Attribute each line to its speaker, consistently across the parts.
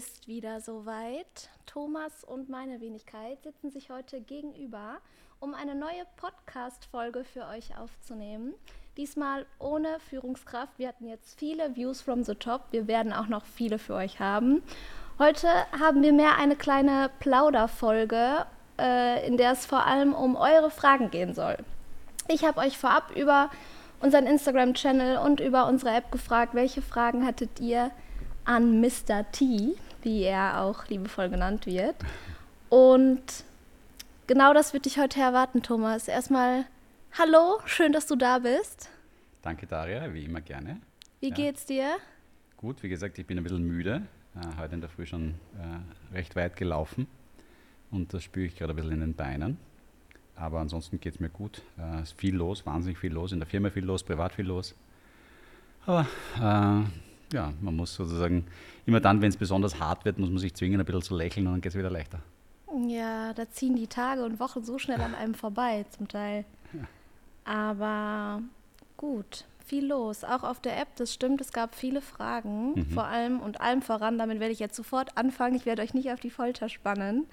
Speaker 1: ist wieder soweit. Thomas und meine Wenigkeit sitzen sich heute gegenüber, um eine neue Podcast-Folge für euch aufzunehmen. Diesmal ohne Führungskraft. Wir hatten jetzt viele Views from the top. Wir werden auch noch viele für euch haben. Heute haben wir mehr eine kleine Plauderfolge, äh, in der es vor allem um eure Fragen gehen soll. Ich habe euch vorab über unseren Instagram-Channel und über unsere App gefragt, welche Fragen hattet ihr an Mr. T, wie er auch liebevoll genannt wird. Und genau das wird dich heute erwarten, Thomas. Erstmal hallo, schön, dass du da bist.
Speaker 2: Danke, Daria, wie immer gerne.
Speaker 1: Wie ja. geht's dir?
Speaker 2: Gut, wie gesagt, ich bin ein bisschen müde. Äh, heute in der Früh schon äh, recht weit gelaufen und das spüre ich gerade ein bisschen in den Beinen. Aber ansonsten geht es mir gut. Es äh, ist viel los, wahnsinnig viel los, in der Firma viel los, privat viel los. Aber äh, ja, man muss sozusagen, immer dann, wenn es besonders hart wird, muss man sich zwingen, ein bisschen zu lächeln und dann geht es wieder leichter.
Speaker 1: Ja, da ziehen die Tage und Wochen so schnell an einem vorbei, zum Teil. Ja. Aber gut, viel los. Auch auf der App, das stimmt, es gab viele Fragen, mhm. vor allem und allem voran. Damit werde ich jetzt sofort anfangen. Ich werde euch nicht auf die Folter spannen.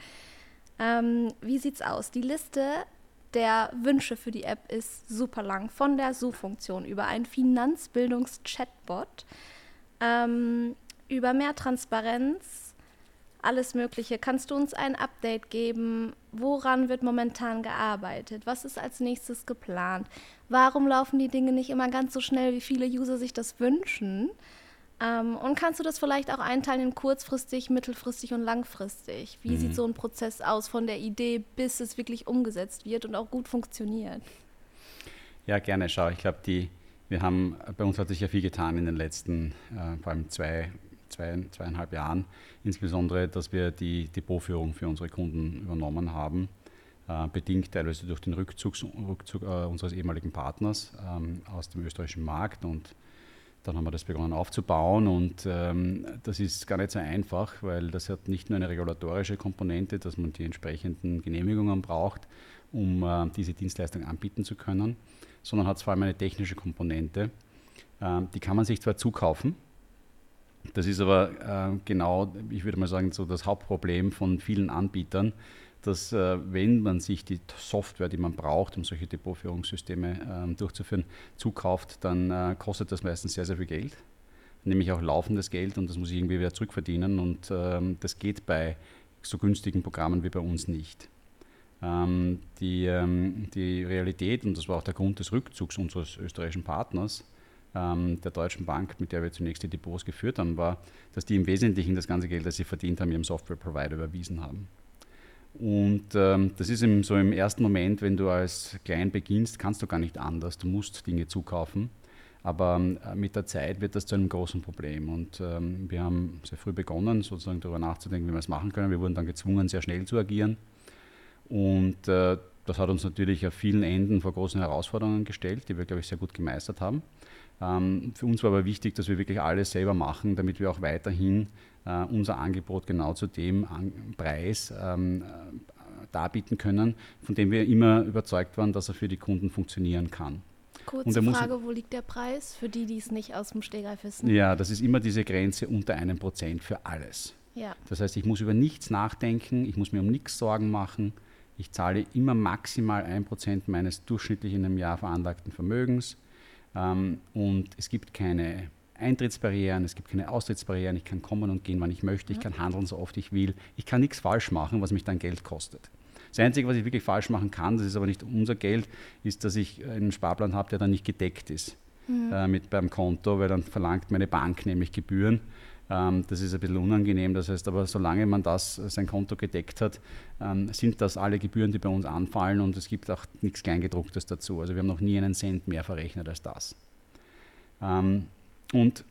Speaker 1: Ähm, wie sieht's aus? Die Liste der Wünsche für die App ist super lang. Von der Suchfunktion über ein Finanzbildungs-Chatbot ähm, über mehr Transparenz, alles Mögliche. Kannst du uns ein Update geben? Woran wird momentan gearbeitet? Was ist als nächstes geplant? Warum laufen die Dinge nicht immer ganz so schnell, wie viele User sich das wünschen? Ähm, und kannst du das vielleicht auch einteilen in kurzfristig, mittelfristig und langfristig? Wie mhm. sieht so ein Prozess aus von der Idee, bis es wirklich umgesetzt wird und auch gut funktioniert?
Speaker 2: Ja, gerne. Schau, ich glaube, die wir haben, bei uns hat sich ja viel getan in den letzten, äh, vor allem zwei, zwei, zweieinhalb Jahren, insbesondere, dass wir die Depotführung für unsere Kunden übernommen haben, äh, bedingt teilweise durch den Rückzug, Rückzug äh, unseres ehemaligen Partners ähm, aus dem österreichischen Markt. Und dann haben wir das begonnen aufzubauen. Und ähm, das ist gar nicht so einfach, weil das hat nicht nur eine regulatorische Komponente, dass man die entsprechenden Genehmigungen braucht, um äh, diese Dienstleistung anbieten zu können, sondern hat vor allem eine technische Komponente. Ähm, die kann man sich zwar zukaufen, das ist aber äh, genau, ich würde mal sagen, so das Hauptproblem von vielen Anbietern, dass äh, wenn man sich die Software, die man braucht, um solche Depotführungssysteme äh, durchzuführen, zukauft, dann äh, kostet das meistens sehr, sehr viel Geld, nämlich auch laufendes Geld und das muss ich irgendwie wieder zurückverdienen und ähm, das geht bei so günstigen Programmen wie bei uns nicht. Ähm, die, ähm, die Realität, und das war auch der Grund des Rückzugs unseres österreichischen Partners, ähm, der Deutschen Bank, mit der wir zunächst die Depots geführt haben, war, dass die im Wesentlichen das ganze Geld, das sie verdient haben, ihrem Software-Provider überwiesen haben. Und ähm, das ist im, so im ersten Moment, wenn du als klein beginnst, kannst du gar nicht anders. Du musst Dinge zukaufen. Aber ähm, mit der Zeit wird das zu einem großen Problem. Und ähm, wir haben sehr früh begonnen, sozusagen darüber nachzudenken, wie wir es machen können. Wir wurden dann gezwungen, sehr schnell zu agieren. Und äh, das hat uns natürlich auf vielen Enden vor großen Herausforderungen gestellt, die wir, glaube ich, sehr gut gemeistert haben. Ähm, für uns war aber wichtig, dass wir wirklich alles selber machen, damit wir auch weiterhin äh, unser Angebot genau zu dem An Preis ähm, äh, darbieten können, von dem wir immer überzeugt waren, dass er für die Kunden funktionieren kann.
Speaker 1: Kurze Frage, wo liegt der Preis für die, die es nicht aus dem Stegreif wissen?
Speaker 2: Ja, das ist immer diese Grenze unter einem Prozent für alles. Ja. Das heißt, ich muss über nichts nachdenken, ich muss mir um nichts Sorgen machen. Ich zahle immer maximal ein Prozent meines durchschnittlich in einem Jahr veranlagten Vermögens. Ähm, und es gibt keine Eintrittsbarrieren, es gibt keine Austrittsbarrieren, ich kann kommen und gehen, wann ich möchte, ich kann handeln, so oft ich will. Ich kann nichts falsch machen, was mich dann Geld kostet. Das Einzige, was ich wirklich falsch machen kann, das ist aber nicht unser Geld, ist, dass ich einen Sparplan habe, der dann nicht gedeckt ist mhm. äh, mit beim Konto, weil dann verlangt meine Bank nämlich Gebühren. Ähm, das ist ein bisschen unangenehm. Das heißt aber, solange man das, äh, sein Konto gedeckt hat, ähm, sind das alle Gebühren, die bei uns anfallen und es gibt auch nichts Kleingedrucktes dazu. Also wir haben noch nie einen Cent mehr verrechnet als das. Ähm, und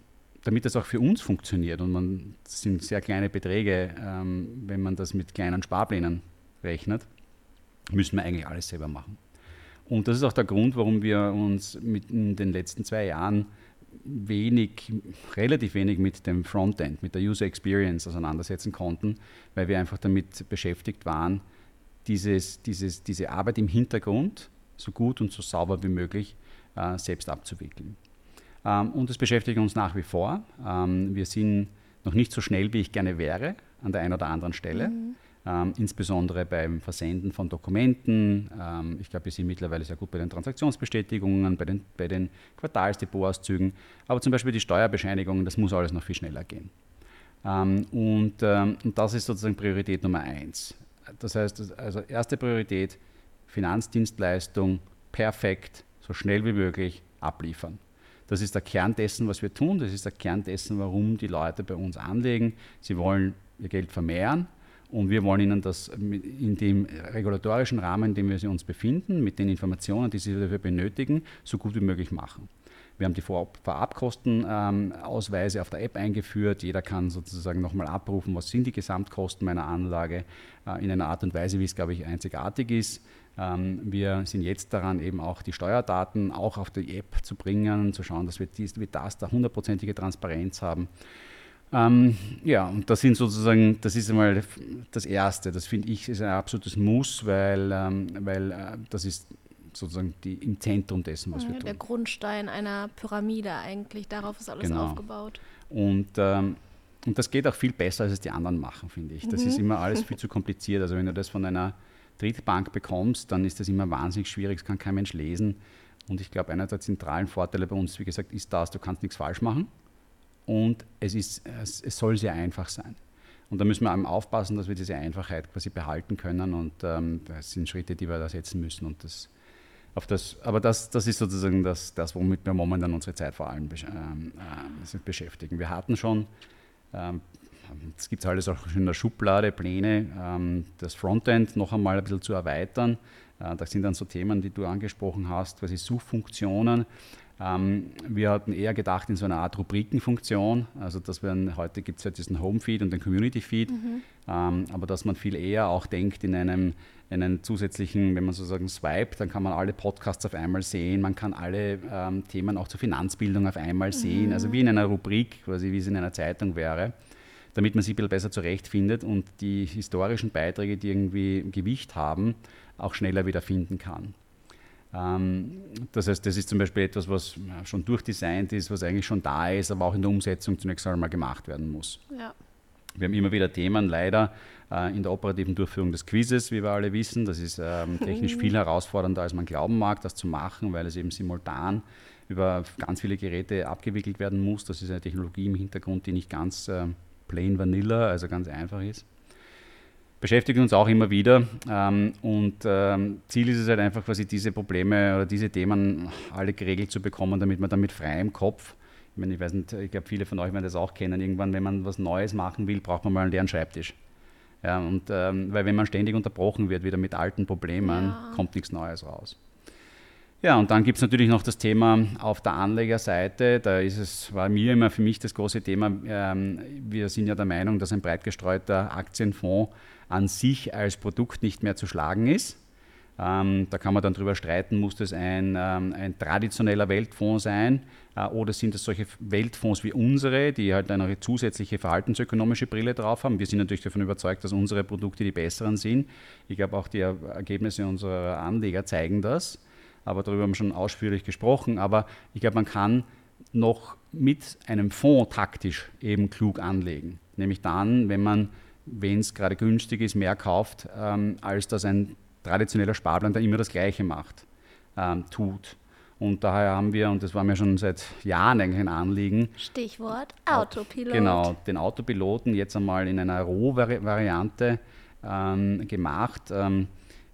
Speaker 2: damit das auch für uns funktioniert, und man, das sind sehr kleine Beträge, wenn man das mit kleinen Sparplänen rechnet, müssen wir eigentlich alles selber machen. Und das ist auch der Grund, warum wir uns mit in den letzten zwei Jahren wenig, relativ wenig mit dem Frontend, mit der User Experience auseinandersetzen konnten, weil wir einfach damit beschäftigt waren, dieses, dieses, diese Arbeit im Hintergrund so gut und so sauber wie möglich äh, selbst abzuwickeln. Ähm, und das beschäftigt uns nach wie vor. Ähm, wir sind noch nicht so schnell, wie ich gerne wäre, an der einen oder anderen Stelle. Mhm. Ähm, insbesondere beim Versenden von Dokumenten. Ähm, ich glaube, wir sind mittlerweile sehr gut bei den Transaktionsbestätigungen, bei den, bei den Quartalsdepotauszügen. Aber zum Beispiel die Steuerbescheinigungen, das muss alles noch viel schneller gehen. Ähm, und, ähm, und das ist sozusagen Priorität Nummer eins. Das heißt, also erste Priorität, Finanzdienstleistung perfekt, so schnell wie möglich abliefern. Das ist der Kern dessen, was wir tun. Das ist der Kern dessen, warum die Leute bei uns anlegen. Sie wollen ihr Geld vermehren und wir wollen ihnen das in dem regulatorischen Rahmen, in dem wir uns befinden, mit den Informationen, die sie dafür benötigen, so gut wie möglich machen. Wir haben die Vorabkostenausweise auf der App eingeführt. Jeder kann sozusagen nochmal abrufen, was sind die Gesamtkosten meiner Anlage äh, in einer Art und Weise, wie es, glaube ich, einzigartig ist. Ähm, wir sind jetzt daran, eben auch die Steuerdaten auch auf die App zu bringen, zu schauen, dass wir das da hundertprozentige Transparenz haben. Ähm, ja, und das sind sozusagen, das ist einmal das Erste. Das finde ich ist ein absolutes Muss, weil, ähm, weil äh, das ist sozusagen die, im Zentrum dessen, was ja, wir tun.
Speaker 1: Der Grundstein einer Pyramide eigentlich, darauf ist alles genau. aufgebaut.
Speaker 2: Und, ähm, und das geht auch viel besser, als es die anderen machen, finde ich. Das mhm. ist immer alles viel zu kompliziert. Also wenn du das von einer Drittbank bekommst, dann ist das immer wahnsinnig schwierig, das kann kein Mensch lesen. Und ich glaube, einer der zentralen Vorteile bei uns, wie gesagt, ist das, du kannst nichts falsch machen und es, ist, es, es soll sehr einfach sein. Und da müssen wir aufpassen, dass wir diese Einfachheit quasi behalten können und ähm, das sind Schritte, die wir da setzen müssen und das auf das, aber das, das ist sozusagen das, das, womit wir momentan unsere Zeit vor allem ähm, äh, beschäftigen. Wir hatten schon, ähm, das gibt es alles auch schon in der Schublade, Pläne, ähm, das Frontend noch einmal ein bisschen zu erweitern. Äh, das sind dann so Themen, die du angesprochen hast, quasi Suchfunktionen. Ähm, wir hatten eher gedacht in so einer Art Rubrikenfunktion, also dass wir heute gibt es ja diesen Home-Feed und den Community-Feed, mhm. ähm, aber dass man viel eher auch denkt in einem einen zusätzlichen, wenn man sozusagen swipe, dann kann man alle Podcasts auf einmal sehen, man kann alle ähm, Themen auch zur Finanzbildung auf einmal sehen, mhm. also wie in einer Rubrik, quasi wie es in einer Zeitung wäre, damit man sich ein bisschen besser zurechtfindet und die historischen Beiträge, die irgendwie Gewicht haben, auch schneller wieder finden kann. Ähm, das heißt, das ist zum Beispiel etwas, was schon durchdesignt ist, was eigentlich schon da ist, aber auch in der Umsetzung zunächst einmal gemacht werden muss. Ja. Wir haben immer wieder Themen, leider, äh, in der operativen Durchführung des Quizzes, wie wir alle wissen. Das ist ähm, technisch viel herausfordernder, als man glauben mag, das zu machen, weil es eben simultan über ganz viele Geräte abgewickelt werden muss. Das ist eine Technologie im Hintergrund, die nicht ganz äh, plain vanilla, also ganz einfach ist beschäftigt uns auch immer wieder. Ähm, und ähm, Ziel ist es halt einfach, quasi diese Probleme oder diese Themen alle geregelt zu bekommen, damit man dann mit freiem Kopf, ich meine, ich weiß nicht, ich glaube, viele von euch werden das auch kennen, irgendwann, wenn man was Neues machen will, braucht man mal einen leeren Schreibtisch. Ja, und ähm, weil wenn man ständig unterbrochen wird, wieder mit alten Problemen, ja. kommt nichts Neues raus. Ja, und dann gibt es natürlich noch das Thema auf der Anlegerseite. Da ist es, war mir immer für mich das große Thema. Ähm, wir sind ja der Meinung, dass ein breit gestreuter Aktienfonds an sich als Produkt nicht mehr zu schlagen ist. Ähm, da kann man dann darüber streiten, muss das ein, ähm, ein traditioneller Weltfonds sein äh, oder sind das solche Weltfonds wie unsere, die halt eine zusätzliche verhaltensökonomische Brille drauf haben. Wir sind natürlich davon überzeugt, dass unsere Produkte die besseren sind. Ich glaube, auch die Ergebnisse unserer Anleger zeigen das. Aber darüber haben wir schon ausführlich gesprochen. Aber ich glaube, man kann noch mit einem Fonds taktisch eben klug anlegen. Nämlich dann, wenn man wenn es gerade günstig ist, mehr kauft, ähm, als dass ein traditioneller Sparplan, der immer das Gleiche macht, ähm, tut. Und daher haben wir, und das war mir schon seit Jahren eigentlich ein Anliegen.
Speaker 1: Stichwort Autopilot.
Speaker 2: Genau, den Autopiloten jetzt einmal in einer Roh-Variante ähm, gemacht. Ähm,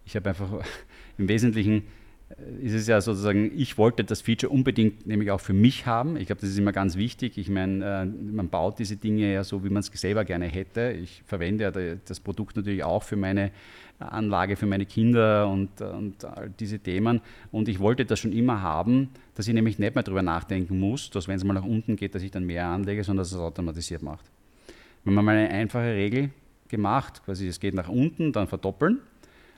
Speaker 2: ich habe einfach im Wesentlichen äh, ist es ja sozusagen, ich wollte das Feature unbedingt nämlich auch für mich haben. Ich glaube, das ist immer ganz wichtig. Ich meine, äh, man baut diese Dinge ja so, wie man es selber gerne hätte. Ich verwende ja das Produkt natürlich auch für meine Anlage, für meine Kinder und, und all diese Themen. Und ich wollte das schon immer haben, dass ich nämlich nicht mehr darüber nachdenken muss, dass wenn es mal nach unten geht, dass ich dann mehr anlege, sondern dass es automatisiert macht. Wenn man mal eine einfache Regel gemacht, quasi es geht nach unten, dann verdoppeln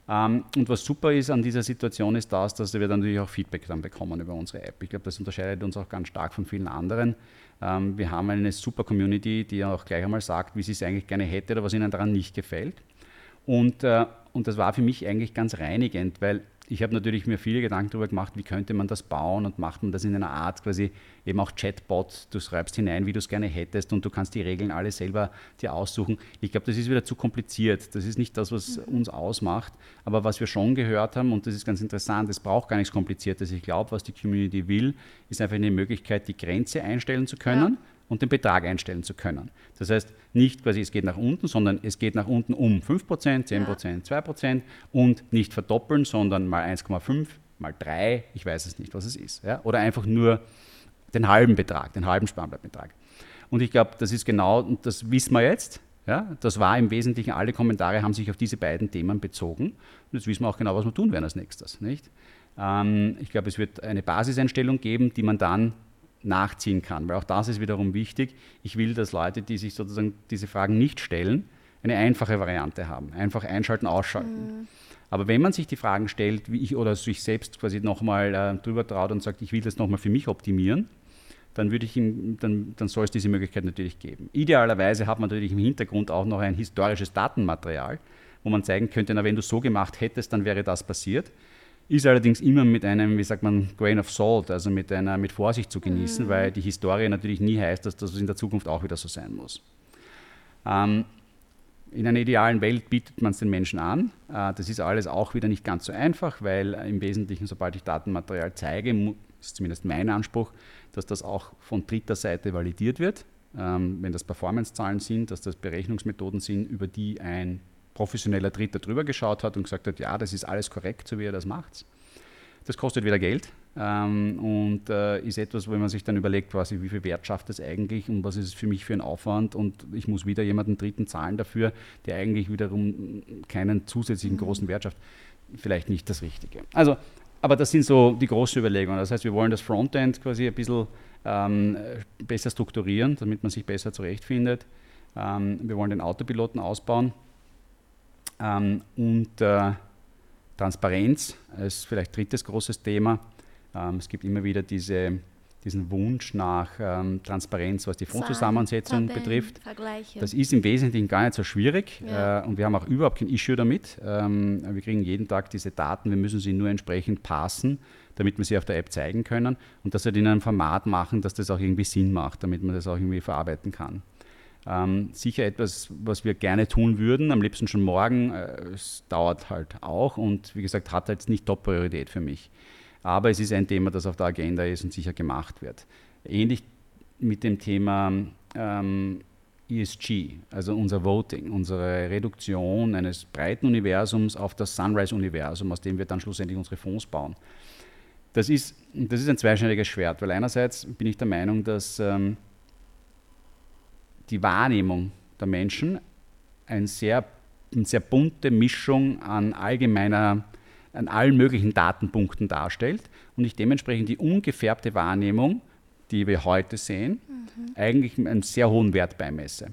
Speaker 2: und was super ist an dieser Situation ist das, dass wir dann natürlich auch Feedback dann bekommen über unsere App. Ich glaube, das unterscheidet uns auch ganz stark von vielen anderen. Ähm, wir haben eine super Community, die auch gleich einmal sagt, wie sie es eigentlich gerne hätte oder was ihnen daran nicht gefällt. Und, äh, und das war für mich eigentlich ganz reinigend, weil ich habe natürlich mir viele Gedanken darüber gemacht, wie könnte man das bauen und macht man das in einer Art quasi eben auch Chatbot, du schreibst hinein, wie du es gerne hättest und du kannst die Regeln alle selber dir aussuchen. Ich glaube, das ist wieder zu kompliziert. Das ist nicht das, was mhm. uns ausmacht. Aber was wir schon gehört haben, und das ist ganz interessant, es braucht gar nichts Kompliziertes. Ich glaube, was die Community will, ist einfach eine Möglichkeit, die Grenze einstellen zu können. Ja und den Betrag einstellen zu können. Das heißt, nicht quasi es geht nach unten, sondern es geht nach unten um 5%, 10%, ja. 2% und nicht verdoppeln, sondern mal 1,5, mal 3, ich weiß es nicht, was es ist. Ja? Oder einfach nur den halben Betrag, den halben Sparplanbetrag. Und ich glaube, das ist genau, und das wissen wir jetzt, ja, das war im Wesentlichen, alle Kommentare haben sich auf diese beiden Themen bezogen. Und jetzt wissen wir auch genau, was wir tun werden als nächstes. Nicht? Ähm, ich glaube, es wird eine Basiseinstellung geben, die man dann nachziehen kann. Weil auch das ist wiederum wichtig. Ich will, dass Leute, die sich sozusagen diese Fragen nicht stellen, eine einfache Variante haben. Einfach einschalten, ausschalten. Mhm. Aber wenn man sich die Fragen stellt, wie ich oder sich selbst quasi nochmal äh, drüber traut und sagt, ich will das nochmal für mich optimieren, dann, würde ich ihm, dann, dann soll es diese Möglichkeit natürlich geben. Idealerweise hat man natürlich im Hintergrund auch noch ein historisches Datenmaterial, wo man zeigen könnte, na, wenn du so gemacht hättest, dann wäre das passiert. Ist allerdings immer mit einem, wie sagt man, Grain of Salt, also mit einer mit Vorsicht zu genießen, mhm. weil die Historie natürlich nie heißt, dass das in der Zukunft auch wieder so sein muss. Ähm, in einer idealen Welt bietet man es den Menschen an. Äh, das ist alles auch wieder nicht ganz so einfach, weil im Wesentlichen, sobald ich Datenmaterial zeige, ist zumindest mein Anspruch, dass das auch von dritter Seite validiert wird. Ähm, wenn das Performance-Zahlen sind, dass das Berechnungsmethoden sind, über die ein professioneller Dritter drüber geschaut hat und gesagt hat, ja, das ist alles korrekt, so wie er das macht. Das kostet wieder Geld ähm, und äh, ist etwas, wo man sich dann überlegt, quasi, wie viel Wert schafft das eigentlich und was ist es für mich für ein Aufwand und ich muss wieder jemanden Dritten zahlen dafür, der eigentlich wiederum keinen zusätzlichen mhm. großen Wert schafft. Vielleicht nicht das Richtige. Also, aber das sind so die großen Überlegungen. Das heißt, wir wollen das Frontend quasi ein bisschen ähm, besser strukturieren, damit man sich besser zurechtfindet. Ähm, wir wollen den Autopiloten ausbauen ähm, und äh, Transparenz ist vielleicht drittes großes Thema. Ähm, es gibt immer wieder diese, diesen Wunsch nach ähm, Transparenz, was die Fondszusammensetzung betrifft. Vergleiche. Das ist im Wesentlichen gar nicht so schwierig ja. äh, und wir haben auch überhaupt kein Issue damit. Ähm, wir kriegen jeden Tag diese Daten, wir müssen sie nur entsprechend passen, damit wir sie auf der App zeigen können und das halt in einem Format machen, dass das auch irgendwie Sinn macht, damit man das auch irgendwie verarbeiten kann. Ähm, sicher etwas, was wir gerne tun würden, am liebsten schon morgen. Äh, es dauert halt auch und wie gesagt, hat jetzt nicht Top-Priorität für mich. Aber es ist ein Thema, das auf der Agenda ist und sicher gemacht wird. Ähnlich mit dem Thema ähm, ESG, also unser Voting, unsere Reduktion eines breiten Universums auf das Sunrise-Universum, aus dem wir dann schlussendlich unsere Fonds bauen. Das ist, das ist ein zweischneidiges Schwert, weil einerseits bin ich der Meinung, dass ähm, die Wahrnehmung der Menschen eine sehr, eine sehr bunte Mischung an allgemeiner, an allen möglichen Datenpunkten darstellt und ich dementsprechend die ungefärbte Wahrnehmung, die wir heute sehen, mhm. eigentlich einen sehr hohen Wert beimesse.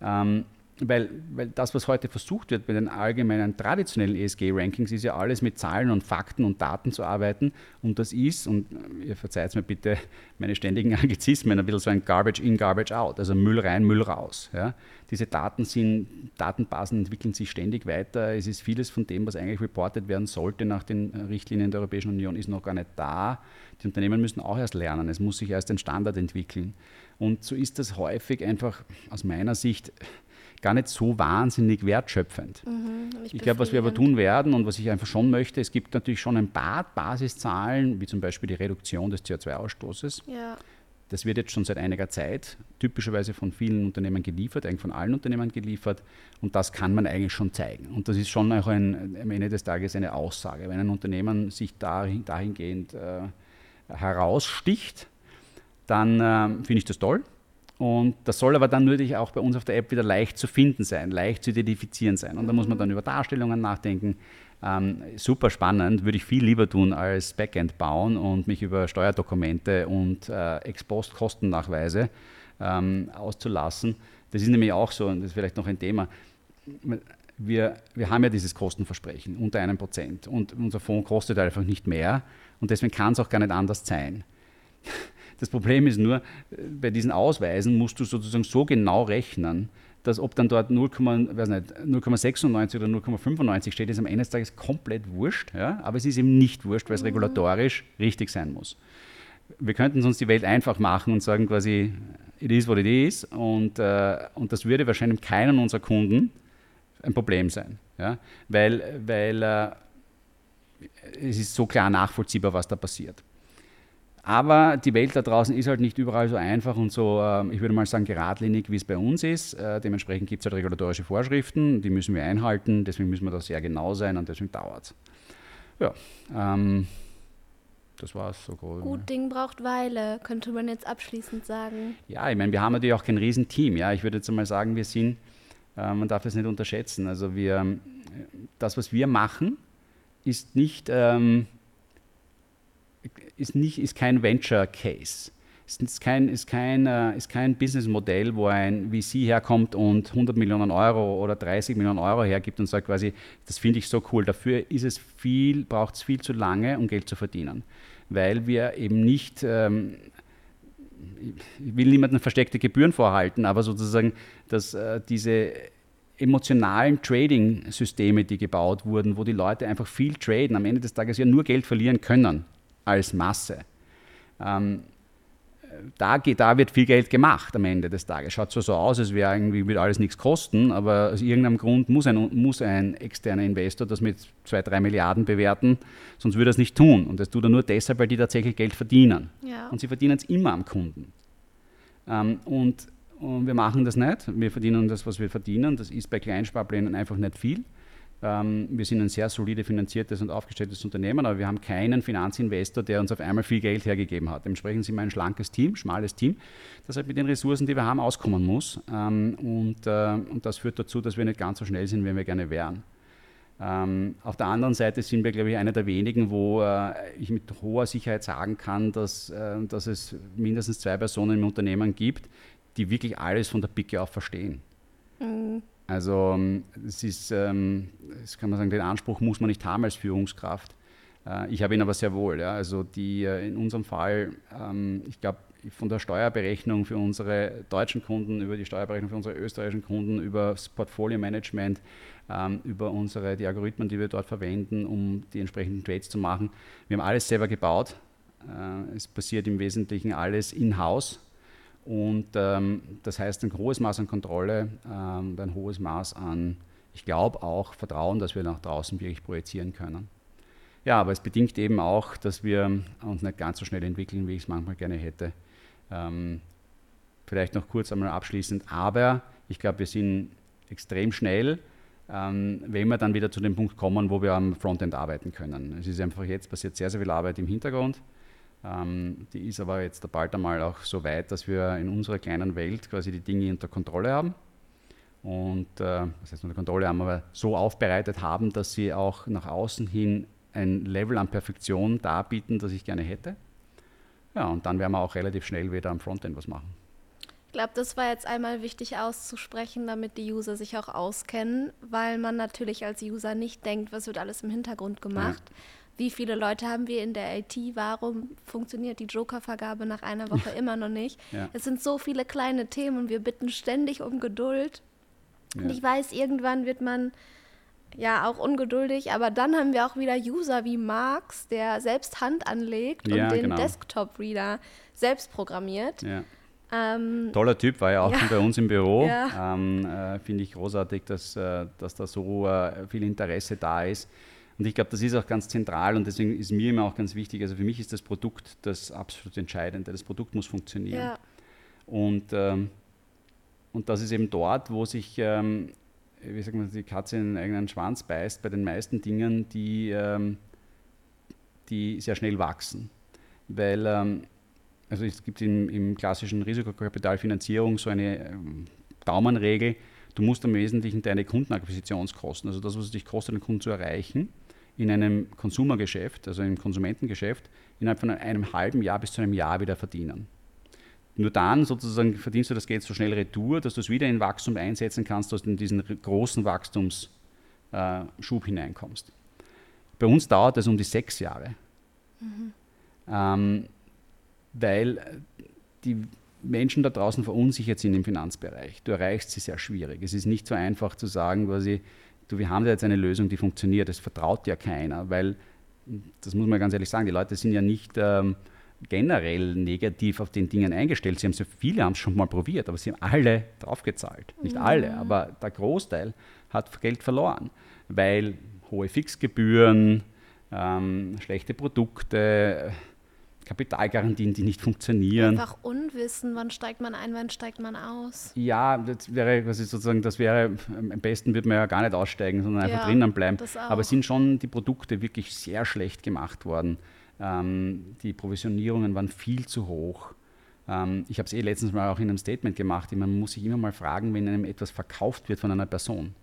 Speaker 2: Ähm, weil, weil das, was heute versucht wird bei den allgemeinen traditionellen ESG-Rankings, ist ja alles mit Zahlen und Fakten und Daten zu arbeiten. Und das ist, und ihr verzeiht mir bitte meine ständigen Anglizismen, ein bisschen so ein Garbage in, Garbage out, also Müll rein, Müll raus. Ja. Diese Daten sind, Datenbasen entwickeln sich ständig weiter. Es ist vieles von dem, was eigentlich reportet werden sollte nach den Richtlinien der Europäischen Union, ist noch gar nicht da. Die Unternehmen müssen auch erst lernen. Es muss sich erst ein Standard entwickeln. Und so ist das häufig einfach aus meiner Sicht gar nicht so wahnsinnig wertschöpfend. Mhm, ich glaube, was wir aber tun werden und was ich einfach schon möchte, es gibt natürlich schon ein paar Basiszahlen, wie zum Beispiel die Reduktion des CO2-Ausstoßes. Ja. Das wird jetzt schon seit einiger Zeit typischerweise von vielen Unternehmen geliefert, eigentlich von allen Unternehmen geliefert. Und das kann man eigentlich schon zeigen. Und das ist schon auch ein, am Ende des Tages eine Aussage. Wenn ein Unternehmen sich dahin, dahingehend äh, heraussticht, dann äh, finde ich das toll. Und das soll aber dann natürlich auch bei uns auf der App wieder leicht zu finden sein, leicht zu identifizieren sein. Und da muss man dann über Darstellungen nachdenken. Ähm, super spannend, würde ich viel lieber tun als Backend bauen und mich über Steuerdokumente und äh, Ex-Post-Kostennachweise ähm, auszulassen. Das ist nämlich auch so, und das ist vielleicht noch ein Thema. Wir, wir haben ja dieses Kostenversprechen unter einem Prozent und unser Fonds kostet einfach nicht mehr und deswegen kann es auch gar nicht anders sein. Das Problem ist nur, bei diesen Ausweisen musst du sozusagen so genau rechnen, dass ob dann dort 0,96 oder 0,95 steht, ist am Ende des Tages komplett wurscht. Ja? Aber es ist eben nicht wurscht, weil es mhm. regulatorisch richtig sein muss. Wir könnten uns die Welt einfach machen und sagen quasi, it is what it is. Und, äh, und das würde wahrscheinlich keinen unserer Kunden ein Problem sein. Ja? Weil, weil äh, es ist so klar nachvollziehbar, was da passiert. Aber die Welt da draußen ist halt nicht überall so einfach und so, ähm, ich würde mal sagen, geradlinig, wie es bei uns ist. Äh, dementsprechend gibt es halt regulatorische Vorschriften, die müssen wir einhalten, deswegen müssen wir da sehr genau sein und deswegen dauert es. Ja, ähm, das war es so groß.
Speaker 1: Gut Ding braucht Weile, könnte man jetzt abschließend sagen.
Speaker 2: Ja, ich meine, wir haben natürlich auch kein Riesenteam. Ja, ich würde jetzt einmal sagen, wir sind, äh, man darf das nicht unterschätzen. Also wir, das, was wir machen, ist nicht ähm, ist, nicht, ist kein Venture Case. Ist kein, ist kein, äh, ist kein Businessmodell, wo ein VC herkommt und 100 Millionen Euro oder 30 Millionen Euro hergibt und sagt quasi, das finde ich so cool. Dafür ist es viel, braucht es viel zu lange, um Geld zu verdienen. Weil wir eben nicht, ähm, ich will niemandem versteckte Gebühren vorhalten, aber sozusagen, dass äh, diese emotionalen Trading-Systeme, die gebaut wurden, wo die Leute einfach viel traden, am Ende des Tages ja nur Geld verlieren können als Masse. Ähm, da, geht, da wird viel Geld gemacht am Ende des Tages. Schaut zwar so aus, als wäre irgendwie wird alles nichts kosten, aber aus irgendeinem Grund muss ein, muss ein externer Investor das mit zwei, drei Milliarden bewerten, sonst würde er es nicht tun. Und das tut er nur deshalb, weil die tatsächlich Geld verdienen. Ja. Und sie verdienen es immer am Kunden. Ähm, und, und wir machen das nicht. Wir verdienen das, was wir verdienen. Das ist bei Kleinsparplänen einfach nicht viel. Ähm, wir sind ein sehr solide finanziertes und aufgestelltes Unternehmen, aber wir haben keinen Finanzinvestor, der uns auf einmal viel Geld hergegeben hat. Dementsprechend sind wir ein schlankes Team, schmales Team, das halt mit den Ressourcen, die wir haben, auskommen muss. Ähm, und, äh, und das führt dazu, dass wir nicht ganz so schnell sind, wie wir gerne wären. Ähm, auf der anderen Seite sind wir, glaube ich, einer der wenigen, wo äh, ich mit hoher Sicherheit sagen kann, dass, äh, dass es mindestens zwei Personen im Unternehmen gibt, die wirklich alles von der Picke auf verstehen. Mhm. Also ähm, es ist, ähm, kann man sagen, den Anspruch muss man nicht haben als Führungskraft. Äh, ich habe ihn aber sehr wohl. Ja. Also die äh, in unserem Fall, ähm, ich glaube, von der Steuerberechnung für unsere deutschen Kunden, über die Steuerberechnung für unsere österreichischen Kunden, über das Portfolio-Management, über unsere, die Algorithmen, die wir dort verwenden, um die entsprechenden Trades zu machen. Wir haben alles selber gebaut. Äh, es passiert im Wesentlichen alles in-house. Und ähm, das heißt ein hohes Maß an Kontrolle, ähm, ein hohes Maß an, ich glaube auch Vertrauen, dass wir nach draußen wirklich projizieren können. Ja, aber es bedingt eben auch, dass wir uns nicht ganz so schnell entwickeln, wie ich es manchmal gerne hätte. Ähm, vielleicht noch kurz einmal abschließend, aber ich glaube, wir sind extrem schnell, ähm, wenn wir dann wieder zu dem Punkt kommen, wo wir am Frontend arbeiten können. Es ist einfach jetzt passiert sehr, sehr viel Arbeit im Hintergrund. Ähm, die ist aber jetzt bald einmal auch so weit, dass wir in unserer kleinen Welt quasi die Dinge unter Kontrolle haben. Und äh, das heißt unter Kontrolle haben, aber so aufbereitet haben, dass sie auch nach außen hin ein Level an Perfektion darbieten, das ich gerne hätte. Ja, und dann werden wir auch relativ schnell wieder am Frontend was machen.
Speaker 1: Ich glaube, das war jetzt einmal wichtig auszusprechen, damit die User sich auch auskennen, weil man natürlich als User nicht denkt, was wird alles im Hintergrund gemacht. Ja wie viele Leute haben wir in der IT, warum funktioniert die Joker-Vergabe nach einer Woche immer noch nicht. Ja. Es sind so viele kleine Themen und wir bitten ständig um Geduld. Ja. Und ich weiß, irgendwann wird man ja auch ungeduldig, aber dann haben wir auch wieder User wie Marx, der selbst Hand anlegt und ja, den genau. Desktop-Reader selbst programmiert.
Speaker 2: Ähm, Toller Typ, war ja auch schon bei uns im Büro. Ähm, äh, Finde ich großartig, dass, äh, dass da so äh, viel Interesse da ist. Und ich glaube, das ist auch ganz zentral und deswegen ist mir immer auch ganz wichtig, also für mich ist das Produkt das absolut Entscheidende. Das Produkt muss funktionieren. Ja. Und, ähm, und das ist eben dort, wo sich, ähm, wie sagt man, die Katze in den eigenen Schwanz beißt, bei den meisten Dingen, die, ähm, die sehr schnell wachsen. Weil, ähm, also es gibt im, im klassischen Risikokapitalfinanzierung so eine ähm, Daumenregel, du musst im Wesentlichen deine Kundenakquisitionskosten, also das, was es dich kostet, den Kunden zu erreichen, in einem Konsumergeschäft, also im Konsumentengeschäft, innerhalb von einem halben Jahr bis zu einem Jahr wieder verdienen. Nur dann sozusagen verdienst du das Geld so schnell retour, dass du es wieder in Wachstum einsetzen kannst, dass du in diesen großen Wachstumsschub hineinkommst. Bei uns dauert das um die sechs Jahre. Mhm. Ähm, weil die Menschen da draußen verunsichert sind im Finanzbereich. Du erreichst sie sehr schwierig. Es ist nicht so einfach zu sagen, quasi, du, wir haben da jetzt eine Lösung, die funktioniert. Das vertraut ja keiner, weil, das muss man ganz ehrlich sagen, die Leute sind ja nicht ähm, generell negativ auf den Dingen eingestellt. Sie haben so viele haben es schon mal probiert, aber sie haben alle draufgezahlt. Nicht alle, aber der Großteil hat Geld verloren, weil hohe Fixgebühren, ähm, schlechte Produkte, Kapitalgarantien, die nicht funktionieren.
Speaker 1: Einfach Unwissen, wann steigt man ein, wann steigt man aus.
Speaker 2: Ja, das wäre quasi sozusagen, das wäre, am besten würde man ja gar nicht aussteigen, sondern einfach ja, drinnen bleiben. Aber sind schon die Produkte wirklich sehr schlecht gemacht worden. Ähm, die Provisionierungen waren viel zu hoch. Ähm, ich habe es eh letztens mal auch in einem Statement gemacht. Man muss sich immer mal fragen, wenn einem etwas verkauft wird von einer Person.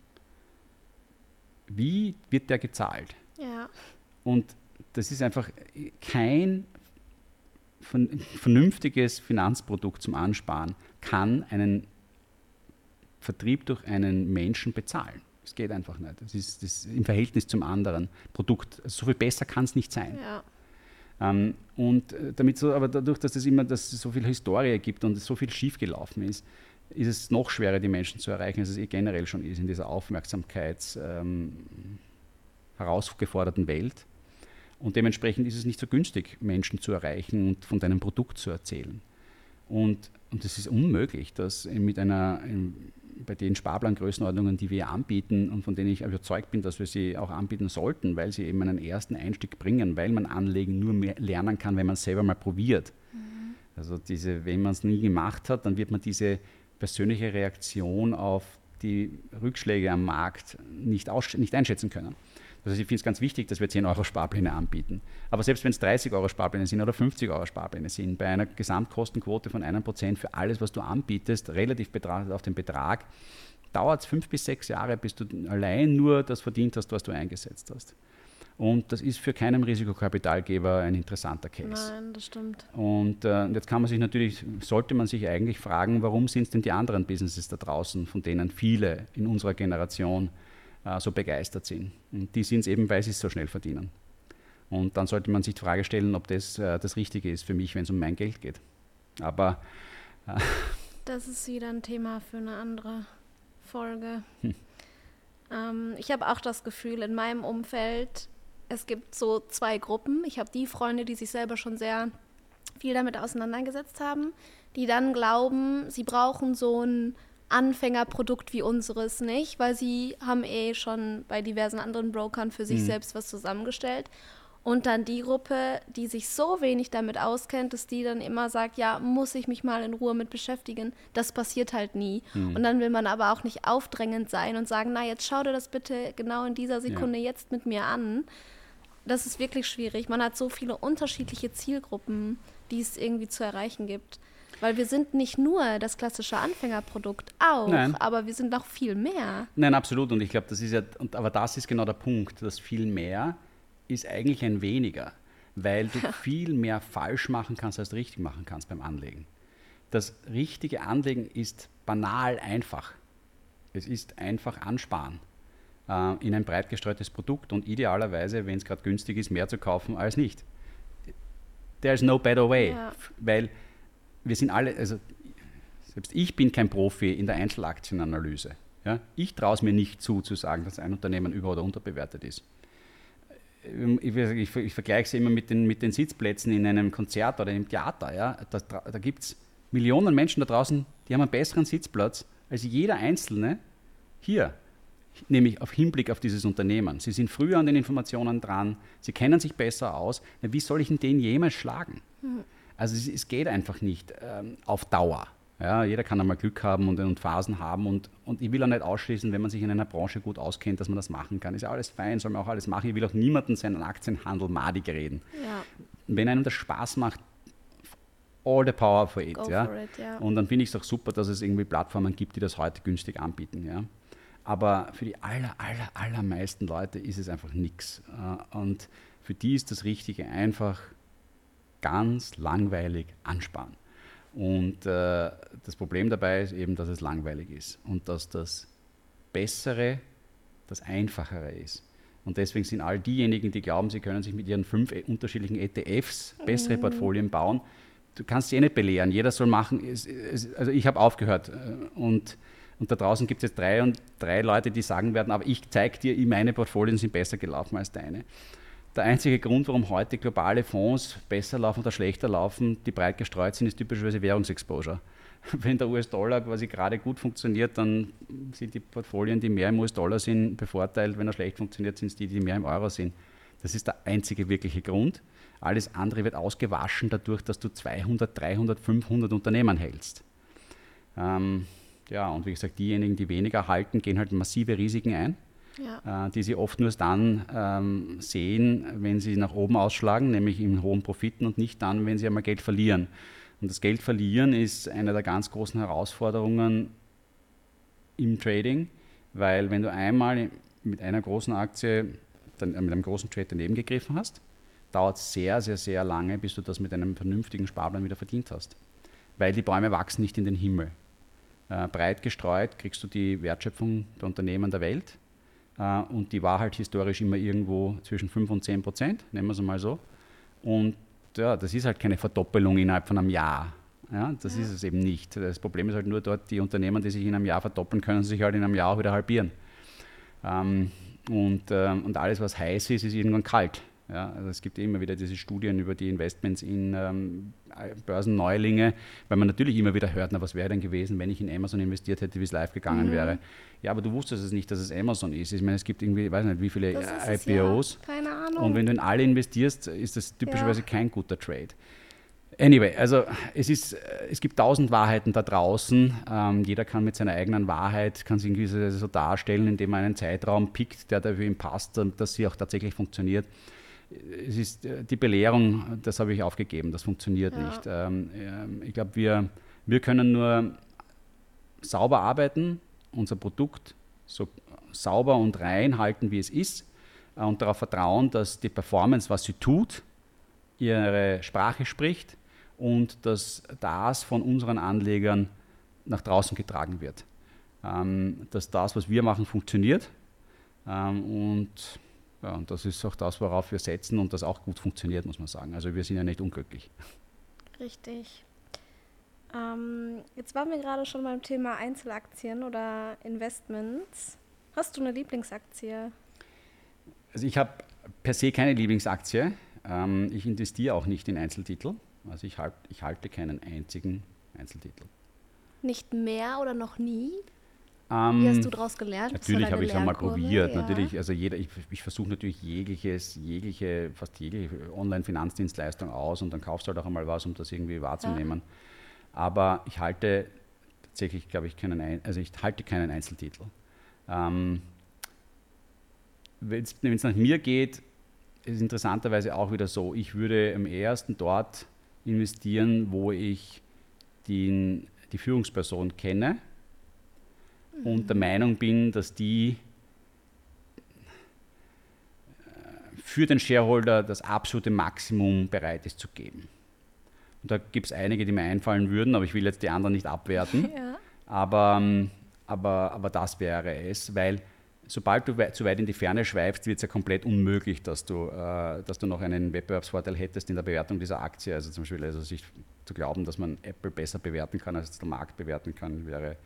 Speaker 2: Wie wird der gezahlt?
Speaker 1: Ja.
Speaker 2: Und das ist einfach kein vernünftiges Finanzprodukt zum Ansparen, kann einen Vertrieb durch einen Menschen bezahlen. Das geht einfach nicht. Das ist, das im Verhältnis zum anderen Produkt. Also so viel besser kann es nicht sein.
Speaker 1: Ja.
Speaker 2: Ähm, und damit so, aber dadurch, dass es immer dass es so viel Historie gibt und so viel schiefgelaufen ist, ist es noch schwerer, die Menschen zu erreichen, als es eh generell schon ist in dieser Aufmerksamkeits ähm, herausgeforderten Welt. Und dementsprechend ist es nicht so günstig, Menschen zu erreichen und von deinem Produkt zu erzählen. Und, und es ist unmöglich, dass mit einer, bei den Sparplangrößenordnungen, die wir anbieten und von denen ich überzeugt bin, dass wir sie auch anbieten sollten, weil sie eben einen ersten Einstieg bringen, weil man Anlegen nur mehr lernen kann, wenn man es selber mal probiert. Mhm. Also diese, wenn man es nie gemacht hat, dann wird man diese persönliche Reaktion auf die Rückschläge am Markt nicht, nicht einschätzen können. Also ich finde es ganz wichtig, dass wir 10 Euro Sparpläne anbieten. Aber selbst wenn es 30 Euro Sparpläne sind oder 50 Euro Sparpläne sind, bei einer Gesamtkostenquote von 1% für alles, was du anbietest, relativ betrachtet auf den Betrag, dauert es fünf bis sechs Jahre, bis du allein nur das verdient hast, was du eingesetzt hast. Und das ist für keinen Risikokapitalgeber ein interessanter Case.
Speaker 1: Nein, das stimmt.
Speaker 2: Und äh, jetzt kann man sich natürlich, sollte man sich eigentlich fragen, warum sind es denn die anderen Businesses da draußen, von denen viele in unserer Generation äh, so begeistert sind. Und die sind es eben, weil sie es so schnell verdienen. Und dann sollte man sich die Frage stellen, ob das äh, das Richtige ist für mich, wenn es um mein Geld geht. Aber.
Speaker 1: Äh, das ist wieder ein Thema für eine andere Folge. Hm. Ähm, ich habe auch das Gefühl, in meinem Umfeld, es gibt so zwei Gruppen. Ich habe die Freunde, die sich selber schon sehr viel damit auseinandergesetzt haben, die dann glauben, sie brauchen so ein Anfängerprodukt wie unseres nicht, weil sie haben eh schon bei diversen anderen Brokern für sich mhm. selbst was zusammengestellt. Und dann die Gruppe, die sich so wenig damit auskennt, dass die dann immer sagt, ja, muss ich mich mal in Ruhe mit beschäftigen. Das passiert halt nie. Mhm. Und dann will man aber auch nicht aufdrängend sein und sagen, na, jetzt schau dir das bitte genau in dieser Sekunde ja. jetzt mit mir an. Das ist wirklich schwierig. Man hat so viele unterschiedliche Zielgruppen, die es irgendwie zu erreichen gibt. Weil wir sind nicht nur das klassische Anfängerprodukt, auch, Nein. aber wir sind noch viel mehr.
Speaker 2: Nein, absolut. Und ich glaube, das ist ja, und, aber das ist genau der Punkt. Das viel mehr ist eigentlich ein weniger, weil du viel mehr falsch machen kannst, als du richtig machen kannst beim Anlegen. Das richtige Anlegen ist banal einfach. Es ist einfach ansparen äh, in ein breit gestreutes Produkt und idealerweise, wenn es gerade günstig ist, mehr zu kaufen als nicht. There's no better way, ja. weil wir sind alle, also selbst ich bin kein Profi in der Einzelaktienanalyse. Ja? Ich traue es mir nicht zu, zu sagen, dass ein Unternehmen über- oder unterbewertet ist. Ähm, ich, ich, ich vergleiche es immer mit den, mit den Sitzplätzen in einem Konzert oder im Theater. Ja? Da, da gibt es Millionen Menschen da draußen, die haben einen besseren Sitzplatz als jeder Einzelne hier, nämlich auf Hinblick auf dieses Unternehmen. Sie sind früher an den Informationen dran, sie kennen sich besser aus. Wie soll ich denn den jemals schlagen? Mhm. Also es, es geht einfach nicht ähm, auf Dauer. Ja, jeder kann einmal Glück haben und, und, Phasen haben und, und ich will auch nicht ausschließen, wenn man sich in einer Branche gut auskennt, dass man das machen kann. Ist ja alles fein, soll man auch alles machen. Ich will auch niemanden seinen Aktienhandel madig reden.
Speaker 1: Ja.
Speaker 2: Wenn einem das Spaß macht, all the power for it.
Speaker 1: Go
Speaker 2: ja?
Speaker 1: For it, ja.
Speaker 2: Und dann finde ich es auch super, dass es irgendwie Plattformen gibt, die das heute günstig anbieten. Ja? Aber für die aller, aller, allermeisten Leute ist es einfach nichts. Äh, und für die ist das Richtige einfach ganz langweilig ansparen. Und äh, das Problem dabei ist eben, dass es langweilig ist und dass das Bessere das Einfachere ist. Und deswegen sind all diejenigen, die glauben, sie können sich mit ihren fünf unterschiedlichen ETFs bessere mhm. Portfolien bauen, du kannst sie eh nicht belehren. Jeder soll machen. also ich habe aufgehört. Äh, und, und da draußen gibt es jetzt drei und drei Leute, die sagen werden, aber ich zeige dir, meine Portfolien sind besser gelaufen als deine. Der einzige Grund, warum heute globale Fonds besser laufen oder schlechter laufen, die breit gestreut sind, ist typischerweise Währungsexposure. Wenn der US-Dollar quasi gerade gut funktioniert, dann sind die Portfolien, die mehr im US-Dollar sind, bevorteilt. Wenn er schlecht funktioniert, sind es die, die mehr im Euro sind. Das ist der einzige wirkliche Grund. Alles andere wird ausgewaschen dadurch, dass du 200, 300, 500 Unternehmen hältst. Ähm, ja, und wie gesagt, diejenigen, die weniger halten, gehen halt massive Risiken ein, ja. äh, die sie oft nur dann ähm, sehen, wenn sie nach oben ausschlagen, nämlich in hohen Profiten und nicht dann, wenn sie einmal Geld verlieren. Und das Geld verlieren ist eine der ganz großen Herausforderungen im Trading, weil wenn du einmal mit einer großen Aktie, dann, mit einem großen Trade daneben gegriffen hast, dauert es sehr, sehr, sehr lange, bis du das mit einem vernünftigen Sparplan wieder verdient hast. Weil die Bäume wachsen nicht in den Himmel. Äh, breit gestreut kriegst du die Wertschöpfung der Unternehmen der Welt. Äh, und die war halt historisch immer irgendwo zwischen 5 und 10 Prozent, nehmen wir es mal so. Und ja, das ist halt keine Verdoppelung innerhalb von einem Jahr. Ja, das ja. ist es eben nicht. Das Problem ist halt nur dort, die Unternehmen, die sich in einem Jahr verdoppeln, können sich halt in einem Jahr auch wieder halbieren. Ähm, und, ähm, und alles, was heiß ist, ist irgendwann kalt. Ja, also es gibt immer wieder diese Studien über die Investments in ähm, Börsenneulinge, weil man natürlich immer wieder hört, na, was wäre denn gewesen, wenn ich in Amazon investiert hätte, wie es live gegangen mhm. wäre. Ja, aber du wusstest es nicht, dass es Amazon ist. Ich meine, es gibt irgendwie, ich weiß nicht, wie viele IPOs.
Speaker 1: Ja. Keine Ahnung.
Speaker 2: Und wenn du in alle investierst, ist das typischerweise ja. kein guter Trade. Anyway, also es, ist, es gibt tausend Wahrheiten da draußen. Ähm, jeder kann mit seiner eigenen Wahrheit, kann sich irgendwie so darstellen, indem er einen Zeitraum pickt, der dafür ihm passt und dass sie auch tatsächlich funktioniert es ist äh, die Belehrung, das habe ich aufgegeben, das funktioniert ja. nicht. Ähm, ähm, ich glaube, wir, wir können nur sauber arbeiten, unser Produkt so sauber und rein halten, wie es ist äh, und darauf vertrauen, dass die Performance, was sie tut, ihre Sprache spricht und dass das von unseren Anlegern nach draußen getragen wird. Ähm, dass das, was wir machen, funktioniert und ja, und das ist auch das, worauf wir setzen und das auch gut funktioniert, muss man sagen. Also wir sind ja nicht unglücklich.
Speaker 1: Richtig. Ähm, jetzt waren wir gerade schon beim Thema Einzelaktien oder Investments. Hast du eine Lieblingsaktie?
Speaker 2: Also ich habe per se keine Lieblingsaktie. Ähm, ich investiere auch nicht in Einzeltitel. Also ich, halt, ich halte keinen einzigen Einzeltitel.
Speaker 1: Nicht mehr oder noch nie? Ähm, Wie hast du daraus gelernt?
Speaker 2: Natürlich habe ich es einmal probiert. Ja. Natürlich, also jeder, ich, ich versuche natürlich jegliches, jegliche, fast jegliche Online-Finanzdienstleistung aus und dann kaufst du halt auch einmal was, um das irgendwie wahrzunehmen. Ja. Aber ich halte tatsächlich, glaube ich, keinen, also ich halte keinen Einzeltitel. Ähm, Wenn es nach mir geht, ist es interessanterweise auch wieder so, ich würde am ersten dort investieren, wo ich den, die Führungsperson kenne und der Meinung bin, dass die äh, für den Shareholder das absolute Maximum bereit ist zu geben. Und da gibt es einige, die mir einfallen würden, aber ich will jetzt die anderen nicht abwerten. Ja. Aber, ähm, aber, aber das wäre es, weil sobald du zu weit in die Ferne schweifst, wird es ja komplett unmöglich, dass du, äh, dass du noch einen Wettbewerbsvorteil hättest in der Bewertung dieser Aktie. Also zum Beispiel also sich zu glauben, dass man Apple besser bewerten kann, als der Markt bewerten kann, wäre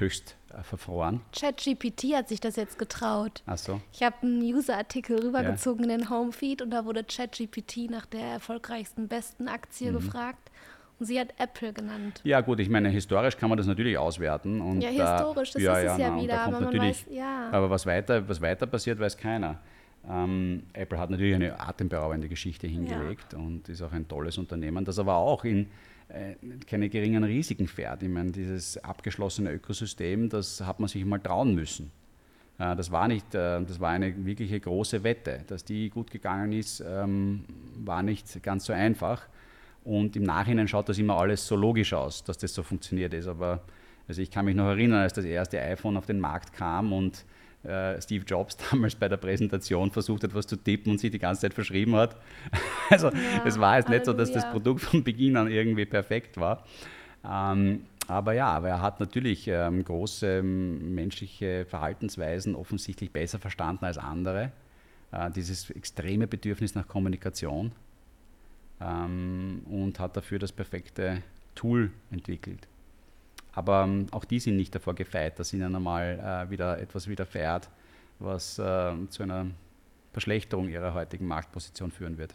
Speaker 2: höchst äh, verfroren.
Speaker 1: ChatGPT hat sich das jetzt getraut.
Speaker 2: Ach so.
Speaker 1: Ich habe einen User-Artikel rübergezogen ja. in den Homefeed und da wurde ChatGPT nach der erfolgreichsten, besten Aktie mhm. gefragt. Und sie hat Apple genannt.
Speaker 2: Ja, gut, ich meine, historisch kann man das natürlich auswerten. Und
Speaker 1: ja, historisch, das ja, ist ja, es ja na, wieder.
Speaker 2: aber, weiß, ja. aber was weiter, was weiter passiert, weiß keiner. Ähm, Apple hat natürlich eine atemberaubende Geschichte hingelegt ja. und ist auch ein tolles Unternehmen, das aber auch in äh, keine geringen Risiken fährt. Ich meine, dieses abgeschlossene Ökosystem, das hat man sich mal trauen müssen. Äh, das war, nicht, äh, das war eine wirkliche große Wette. Dass die gut gegangen ist, ähm, war nicht ganz so einfach. Und im Nachhinein schaut das immer alles so logisch aus, dass das so funktioniert ist. Aber also ich kann mich noch erinnern, als das erste iPhone auf den Markt kam und Steve Jobs damals bei der Präsentation versucht hat, was zu tippen und sich die ganze Zeit verschrieben hat. Also ja, es war jetzt nicht so, dass das Produkt von Beginn an irgendwie perfekt war. Ähm, aber ja, aber er hat natürlich ähm, große ähm, menschliche Verhaltensweisen offensichtlich besser verstanden als andere. Äh, dieses extreme Bedürfnis nach Kommunikation. ähm, und hat dafür das perfekte Tool entwickelt. Aber ähm, auch die sind nicht davor gefeit, dass ihnen einmal äh, wieder etwas widerfährt, was äh, zu einer Verschlechterung ihrer heutigen Marktposition führen wird.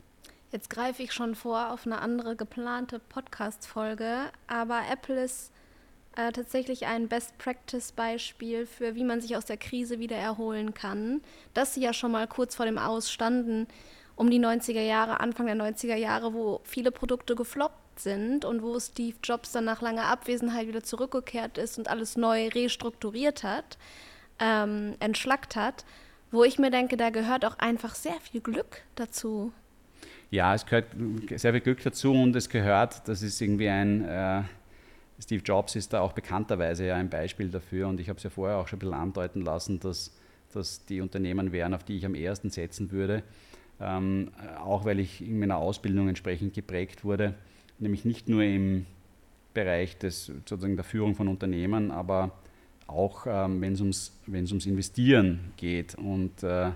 Speaker 1: Jetzt greife ich schon vor auf eine andere geplante Podcast-Folge, aber Apple ist äh, tatsächlich ein Best-Practice-Beispiel für, wie man sich aus der Krise wieder erholen kann. Dass sie ja schon mal kurz vor dem Aus standen, um die 90er Jahre, Anfang der 90er Jahre, wo viele Produkte gefloppt sind und wo Steve Jobs dann nach langer Abwesenheit wieder zurückgekehrt ist und alles neu restrukturiert hat, ähm, entschlackt hat, wo ich mir denke, da gehört auch einfach sehr viel Glück dazu.
Speaker 2: Ja, es gehört sehr viel Glück dazu und es gehört, das ist irgendwie ein, äh, Steve Jobs ist da auch bekannterweise ja ein Beispiel dafür und ich habe es ja vorher auch schon ein bisschen andeuten lassen, dass das die Unternehmen wären, auf die ich am ersten setzen würde ähm, auch weil ich in meiner Ausbildung entsprechend geprägt wurde, nämlich nicht nur im Bereich des, sozusagen der Führung von Unternehmen, aber auch ähm, wenn es ums, ums Investieren geht. Und äh,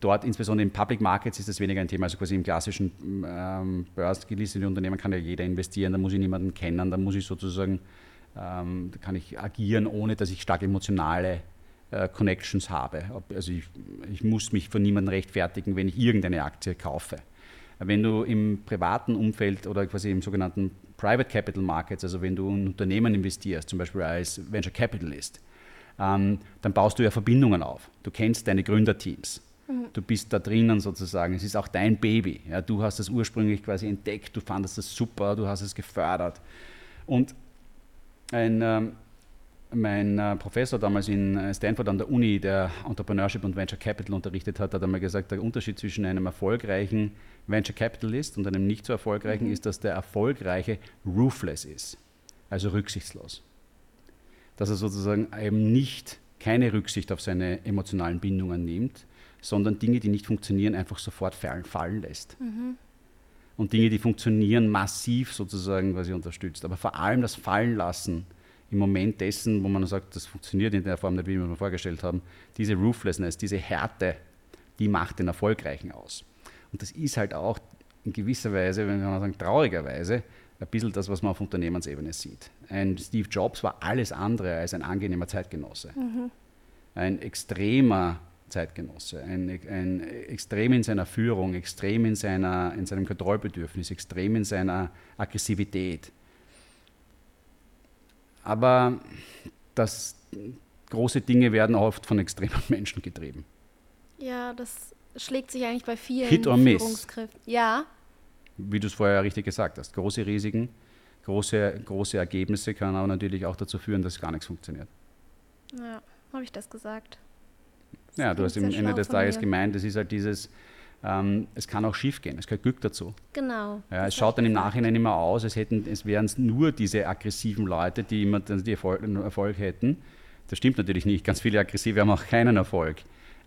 Speaker 2: dort, insbesondere in Public Markets, ist das weniger ein Thema. Also quasi im klassischen ähm, börsengelisteten Unternehmen kann ja jeder investieren, da muss ich niemanden kennen, da muss ich sozusagen, ähm, da kann ich agieren, ohne dass ich stark emotionale äh, Connections habe. Also ich, ich, muss mich von niemandem rechtfertigen, wenn ich irgendeine Aktie kaufe. Wenn du im privaten Umfeld oder quasi im sogenannten Private Capital Markets, also wenn du in Unternehmen investierst, zum Beispiel als Venture Capitalist, ähm, dann baust du ja Verbindungen auf. Du kennst deine Gründerteams. Mhm. Du bist da drinnen sozusagen. Es ist auch dein Baby. Ja, du hast es ursprünglich quasi entdeckt, du fandest es super, du hast es gefördert. Und ein, ähm, mein äh, Professor damals in äh, Stanford an der Uni, der Entrepreneurship und Venture Capital unterrichtet hat, hat einmal gesagt, der Unterschied zwischen einem erfolgreichen Venture Capitalist und einem nicht so erfolgreichen mhm. ist, dass der erfolgreiche ruthless ist, also rücksichtslos. Dass er sozusagen eben nicht keine Rücksicht auf seine emotionalen Bindungen nimmt, sondern Dinge, die nicht funktionieren, einfach sofort fallen, lässt. Mhm. Und Dinge, die funktionieren, massiv sozusagen quasi unterstützt. Aber vor allem das Fallenlassen im Moment dessen, wo man sagt, das funktioniert in der Form nicht, wie wir uns vorgestellt haben, diese Ruthlessness, diese Härte, die macht den Erfolgreichen aus. Und das ist halt auch in gewisser Weise, wenn man sagen, traurigerweise, ein bisschen das, was man auf Unternehmensebene sieht. Ein Steve Jobs war alles andere als ein angenehmer Zeitgenosse. Mhm. Ein extremer Zeitgenosse, ein, ein, extrem in seiner Führung, extrem in, seiner, in seinem Kontrollbedürfnis, extrem in seiner Aggressivität. Aber das, große Dinge werden oft von extremen Menschen getrieben.
Speaker 1: Ja, das schlägt sich eigentlich bei vielen
Speaker 2: Hit or
Speaker 1: Führungskräften. Ja.
Speaker 2: Wie du es vorher richtig gesagt hast. Große Risiken, große, große Ergebnisse können aber natürlich auch dazu führen, dass gar nichts funktioniert.
Speaker 1: Ja, habe ich das gesagt?
Speaker 2: Das ja, du hast am Ende des Tages gemeint, es ist halt dieses, ähm, es kann auch schief gehen, es gehört Glück dazu.
Speaker 1: Genau.
Speaker 2: Ja, es schaut dann im Nachhinein immer aus, als hätten, es wären nur diese aggressiven Leute, die immer die Erfolg, Erfolg hätten. Das stimmt natürlich nicht. Ganz viele Aggressive haben auch keinen Erfolg.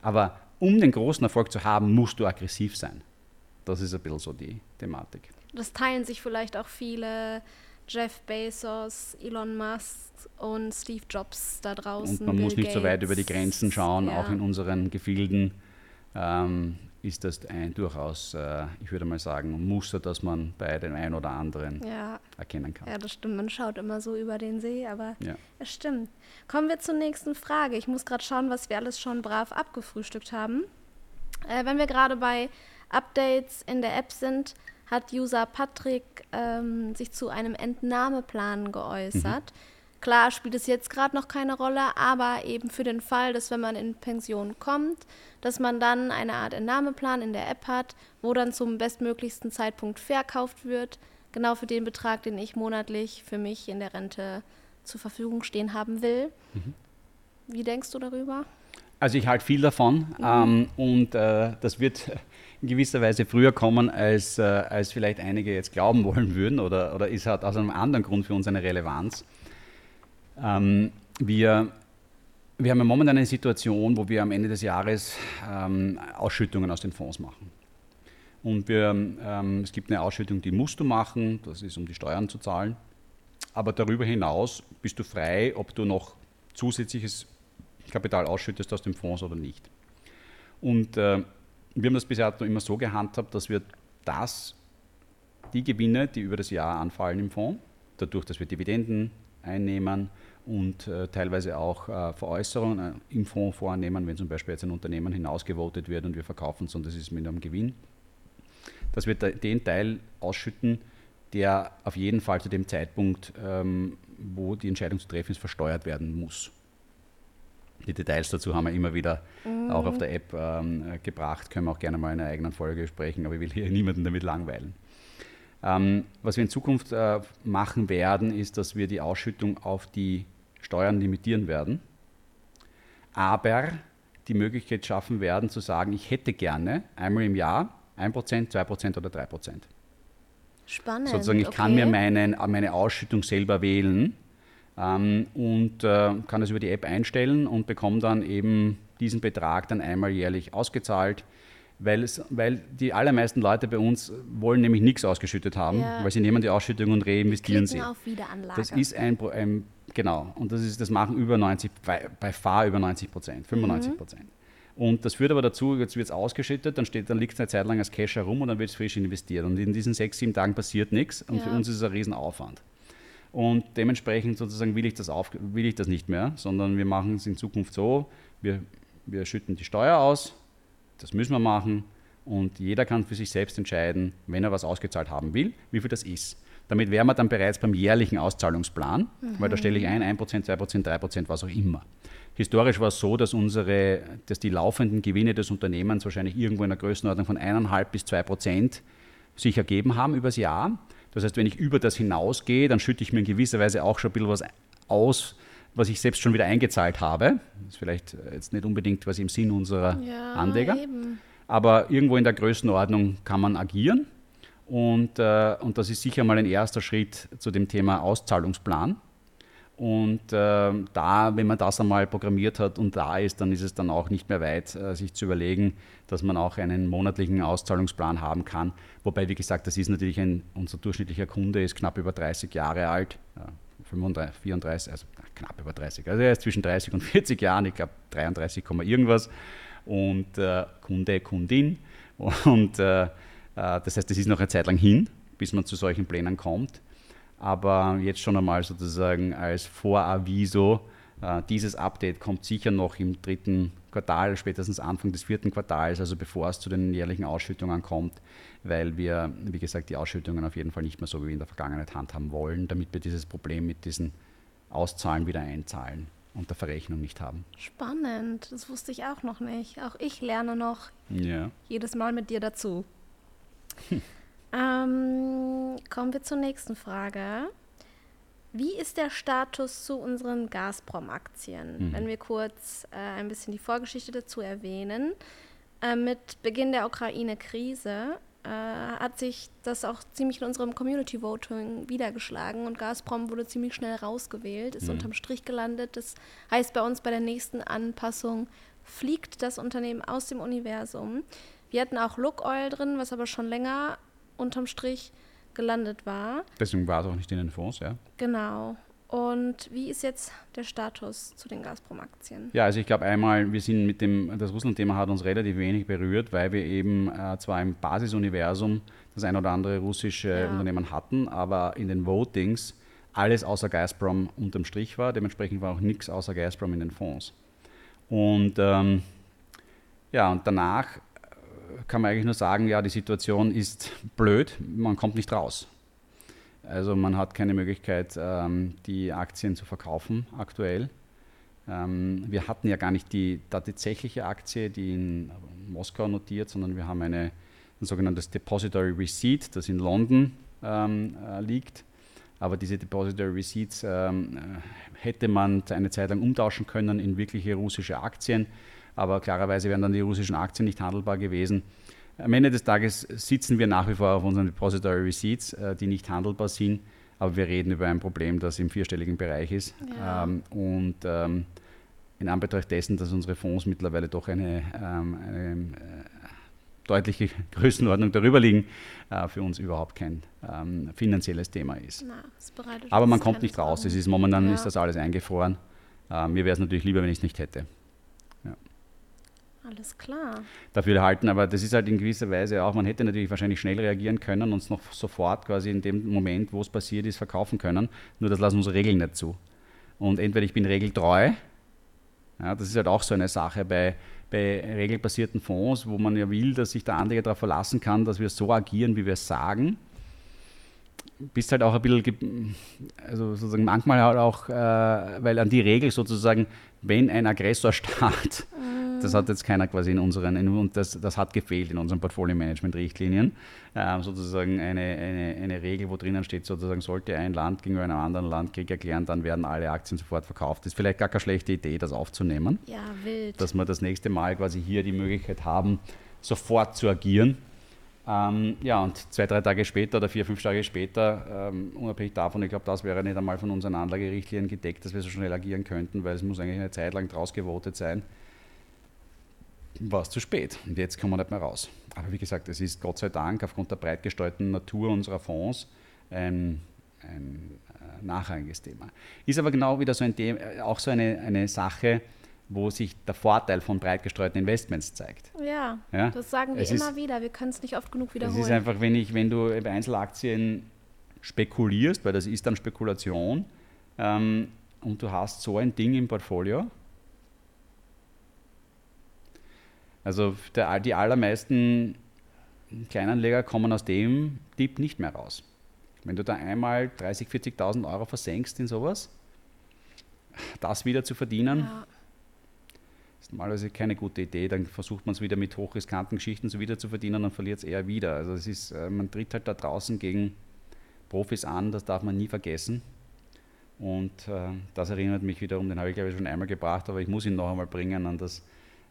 Speaker 2: Aber um den großen Erfolg zu haben, musst du aggressiv sein. Das ist ein bisschen so die Thematik.
Speaker 1: Das teilen sich vielleicht auch viele Jeff Bezos, Elon Musk und Steve Jobs da draußen.
Speaker 2: Und man
Speaker 1: Bill
Speaker 2: muss nicht
Speaker 1: Gates.
Speaker 2: so weit über die Grenzen schauen,
Speaker 1: ja.
Speaker 2: auch in unseren Gefilden. Ähm, ist das ein durchaus, äh, ich würde mal sagen, Muster, das man bei dem einen oder anderen ja. erkennen kann.
Speaker 1: Ja, das stimmt. Man schaut immer so über den See, aber
Speaker 2: ja.
Speaker 1: es stimmt. Kommen wir zur nächsten Frage. Ich muss gerade schauen, was wir alles schon brav abgefrühstückt haben. Äh, wenn wir gerade bei Updates in der App sind, hat User Patrick ähm, sich zu einem Entnahmeplan geäußert. Mhm. Klar spielt es jetzt gerade noch keine Rolle, aber eben für den Fall, dass wenn man in Pension kommt, dass man dann eine Art Entnahmeplan in der App hat, wo dann zum bestmöglichsten Zeitpunkt verkauft wird, genau für den Betrag, den ich monatlich für mich in der Rente zur Verfügung stehen haben will. Mhm. Wie denkst du darüber?
Speaker 2: Also ich halte viel davon mhm. ähm, und äh, das wird in gewisser Weise früher kommen, als, äh, als vielleicht einige jetzt glauben wollen würden oder, oder ist halt aus einem anderen Grund für uns eine Relevanz. Ähm, wir, wir haben ja momentan eine Situation, wo wir am Ende des Jahres ähm, Ausschüttungen aus den Fonds machen. Und wir, ähm, es gibt eine Ausschüttung, die musst du machen, das ist, um die Steuern zu zahlen. Aber darüber hinaus bist du frei, ob du noch zusätzliches Kapital ausschüttest aus dem Fonds oder nicht. Und äh, wir haben das bisher immer so gehandhabt, dass wir das die Gewinne, die über das Jahr anfallen im Fonds, dadurch, dass wir Dividenden einnehmen und äh, teilweise auch äh, Veräußerungen äh, im Fonds vornehmen, wenn zum Beispiel jetzt ein Unternehmen hinausgevotet wird und wir verkaufen es und das ist mit einem Gewinn, dass wir den Teil ausschütten, der auf jeden Fall zu dem Zeitpunkt, ähm, wo die Entscheidung zu treffen ist, versteuert werden muss. Die Details dazu haben wir immer wieder mhm. auch auf der App ähm, gebracht, können wir auch gerne mal in einer eigenen Folge sprechen, aber ich will hier niemanden damit langweilen. Ähm, was wir in Zukunft äh, machen werden, ist, dass wir die Ausschüttung auf die Steuern limitieren werden, aber die Möglichkeit schaffen werden zu sagen, ich hätte gerne einmal im Jahr 1%, 2% oder 3%.
Speaker 1: Spannend.
Speaker 2: Sozusagen, ich okay. kann mir meinen, meine Ausschüttung selber wählen ähm, und äh, kann das über die App einstellen und bekomme dann eben diesen Betrag dann einmal jährlich ausgezahlt. Weil, es, weil die allermeisten Leute bei uns wollen nämlich nichts ausgeschüttet haben, ja. weil sie nehmen die Ausschüttung und reinvestieren sie.
Speaker 1: auf Wiederanlage.
Speaker 2: Das ist ein, ein, genau, und das, ist, das machen über 90, bei, bei Fahr über 90 Prozent, 95 Prozent. Mhm. Und das führt aber dazu, jetzt wird es ausgeschüttet, dann, steht, dann liegt es eine Zeit lang als Cash herum und dann wird es frisch investiert. Und in diesen sechs, sieben Tagen passiert nichts und ja. für uns ist es ein Riesenaufwand. Und dementsprechend sozusagen will ich das, auf, will ich das nicht mehr, sondern wir machen es in Zukunft so, wir, wir schütten die Steuer aus, das müssen wir machen und jeder kann für sich selbst entscheiden, wenn er was ausgezahlt haben will, wie viel das ist. Damit wären wir dann bereits beim jährlichen Auszahlungsplan, mhm. weil da stelle ich ein, 1%, 2%, 3%, was auch immer. Historisch war es so, dass, unsere, dass die laufenden Gewinne des Unternehmens wahrscheinlich irgendwo in der Größenordnung von 1,5 bis 2% sich ergeben haben übers Jahr. Das heißt, wenn ich über das hinausgehe, dann schütte ich mir in gewisser Weise auch schon ein bisschen was aus, was ich selbst schon wieder eingezahlt habe. Das ist vielleicht jetzt nicht unbedingt was im Sinn unserer ja, Anleger. Eben. Aber irgendwo in der Größenordnung kann man agieren. Und, äh, und das ist sicher mal ein erster Schritt zu dem Thema Auszahlungsplan. Und äh, da, wenn man das einmal programmiert hat und da ist, dann ist es dann auch nicht mehr weit, äh, sich zu überlegen, dass man auch einen monatlichen Auszahlungsplan haben kann. Wobei, wie gesagt, das ist natürlich ein, unser durchschnittlicher Kunde ist knapp über 30 Jahre alt, ja, 35, 34, also knapp über 30. Also er ist zwischen 30 und 40 Jahren, ich glaube 33, irgendwas. Und äh, Kunde, Kundin. Und äh, äh, das heißt, das ist noch eine Zeit lang hin, bis man zu solchen Plänen kommt aber jetzt schon einmal sozusagen als Voraviso, äh, dieses Update kommt sicher noch im dritten Quartal, spätestens Anfang des vierten Quartals, also bevor es zu den jährlichen Ausschüttungen kommt, weil wir, wie gesagt, die Ausschüttungen auf jeden Fall nicht mehr so wie in der Vergangenheit handhaben wollen, damit wir dieses Problem mit diesen Auszahlen wieder einzahlen und der Verrechnung nicht haben.
Speaker 1: Spannend, das wusste ich auch noch nicht. Auch ich lerne noch
Speaker 2: ja.
Speaker 1: jedes Mal mit dir dazu. Hm. Ähm, kommen wir zur nächsten Frage. Wie ist der Status zu unseren Gazprom-Aktien? Mhm. Wenn wir kurz äh, ein bisschen die Vorgeschichte dazu erwähnen. Äh, mit Beginn der Ukraine-Krise äh, hat sich das auch ziemlich in unserem Community Voting wiedergeschlagen und Gazprom wurde ziemlich schnell rausgewählt, ist mhm. unterm Strich gelandet. Das heißt bei uns bei der nächsten Anpassung fliegt das Unternehmen aus dem Universum. Wir hatten auch Look Oil drin, was aber schon länger unterm Strich gelandet war.
Speaker 2: Deswegen war es auch nicht in den Fonds, ja.
Speaker 1: Genau. Und wie ist jetzt der Status zu den Gazprom-Aktien?
Speaker 2: Ja, also ich glaube einmal, wir sind mit dem, das Russland-Thema hat uns relativ wenig berührt, weil wir eben äh, zwar im Basisuniversum das ein oder andere russische ja. Unternehmen hatten, aber in den Votings alles außer Gazprom unterm Strich war. Dementsprechend war auch nichts außer Gazprom in den Fonds. Und ähm, ja, und danach kann man eigentlich nur sagen, ja, die Situation ist blöd, man kommt nicht raus. Also man hat keine Möglichkeit, ähm, die Aktien zu verkaufen aktuell. Ähm, wir hatten ja gar nicht die tatsächliche Aktie, die in Moskau notiert, sondern wir haben eine, ein sogenanntes Depository Receipt, das in London ähm, äh, liegt. Aber diese Depository Receipts ähm, äh, hätte man eine Zeit lang umtauschen können in wirkliche russische Aktien aber klarerweise wären dann die russischen Aktien nicht handelbar gewesen. Am Ende des Tages sitzen wir nach wie vor auf unseren Depository Receipts, äh, die nicht handelbar sind, aber wir reden über ein Problem, das im vierstelligen Bereich ist. Ja. Ähm, und ähm, in Anbetracht dessen, dass unsere Fonds mittlerweile doch eine, ähm, eine äh, deutliche Größenordnung darüber liegen, äh, für uns überhaupt kein finanzielles Thema ist. Na, Aber man kommt nicht raus. Es ist, momentan ja. ist das alles eingefroren. Mir wäre es natürlich lieber, wenn ich es nicht hätte.
Speaker 1: Alles klar.
Speaker 2: Dafür halten, aber das ist halt in gewisser Weise auch, man hätte natürlich wahrscheinlich schnell reagieren können und es noch sofort quasi in dem Moment, wo es passiert ist, verkaufen können. Nur das lassen unsere Regeln nicht zu. Und entweder ich bin regeltreu, ja, das ist halt auch so eine Sache bei, bei regelbasierten Fonds, wo man ja will, dass sich der Anleger darauf verlassen kann, dass wir so agieren, wie wir es sagen bist halt auch ein bisschen, also sozusagen manchmal halt auch, äh, weil an die Regel sozusagen, wenn ein Aggressorstaat, mm. Das hat jetzt keiner quasi in unseren, in, und das, das hat gefehlt in unseren Portfolio-Management-Richtlinien, äh, sozusagen eine, eine, eine Regel, wo drinnen steht, sozusagen, sollte ein Land gegenüber einem anderen Land Krieg erklären, dann werden alle Aktien sofort verkauft. Das ist vielleicht gar keine schlechte Idee, das aufzunehmen.
Speaker 1: Ja, wild.
Speaker 2: Dass wir das nächste Mal quasi hier die Möglichkeit haben, sofort zu agieren ähm, ja, und zwei, drei Tage später oder vier, fünf Tage später, ähm, unabhängig davon, ich glaube, das wäre nicht einmal von unseren Anlagerichtlinien gedeckt, dass wir so schnell agieren könnten, weil es muss eigentlich eine Zeit lang draus gewotet sein, war es zu spät. Und jetzt kommen wir nicht mehr raus. Aber wie gesagt, es ist Gott sei Dank aufgrund der breit gestreuten Natur unserer Fonds ein, ein äh, nachrangiges Thema. Ist aber genau wieder so ein Thema, auch so eine, eine Sache, wo sich der Vorteil von breit gestreuten Investments zeigt.
Speaker 1: Ja, ja? das sagen wir es immer ist, wieder. Wir können es nicht oft genug wiederholen.
Speaker 2: Es ist einfach, wenn, ich, wenn du bei Einzelaktien spekulierst, weil das ist dann Spekulation, ähm, und du hast so ein Ding im Portfolio. Also der, die allermeisten Kleinanleger kommen aus dem Tipp nicht mehr raus. Wenn du da einmal 30.000, 40.000 Euro versenkst in sowas, das wieder zu verdienen, ja ist normalerweise keine gute Idee. Dann versucht man es wieder mit hochriskanten Geschichten so wieder zu verdienen und verliert es eher wieder. Also es ist, äh, man tritt halt da draußen gegen Profis an, das darf man nie vergessen. Und äh, das erinnert mich wiederum, den habe ich glaube ich schon einmal gebracht, aber ich muss ihn noch einmal bringen an das,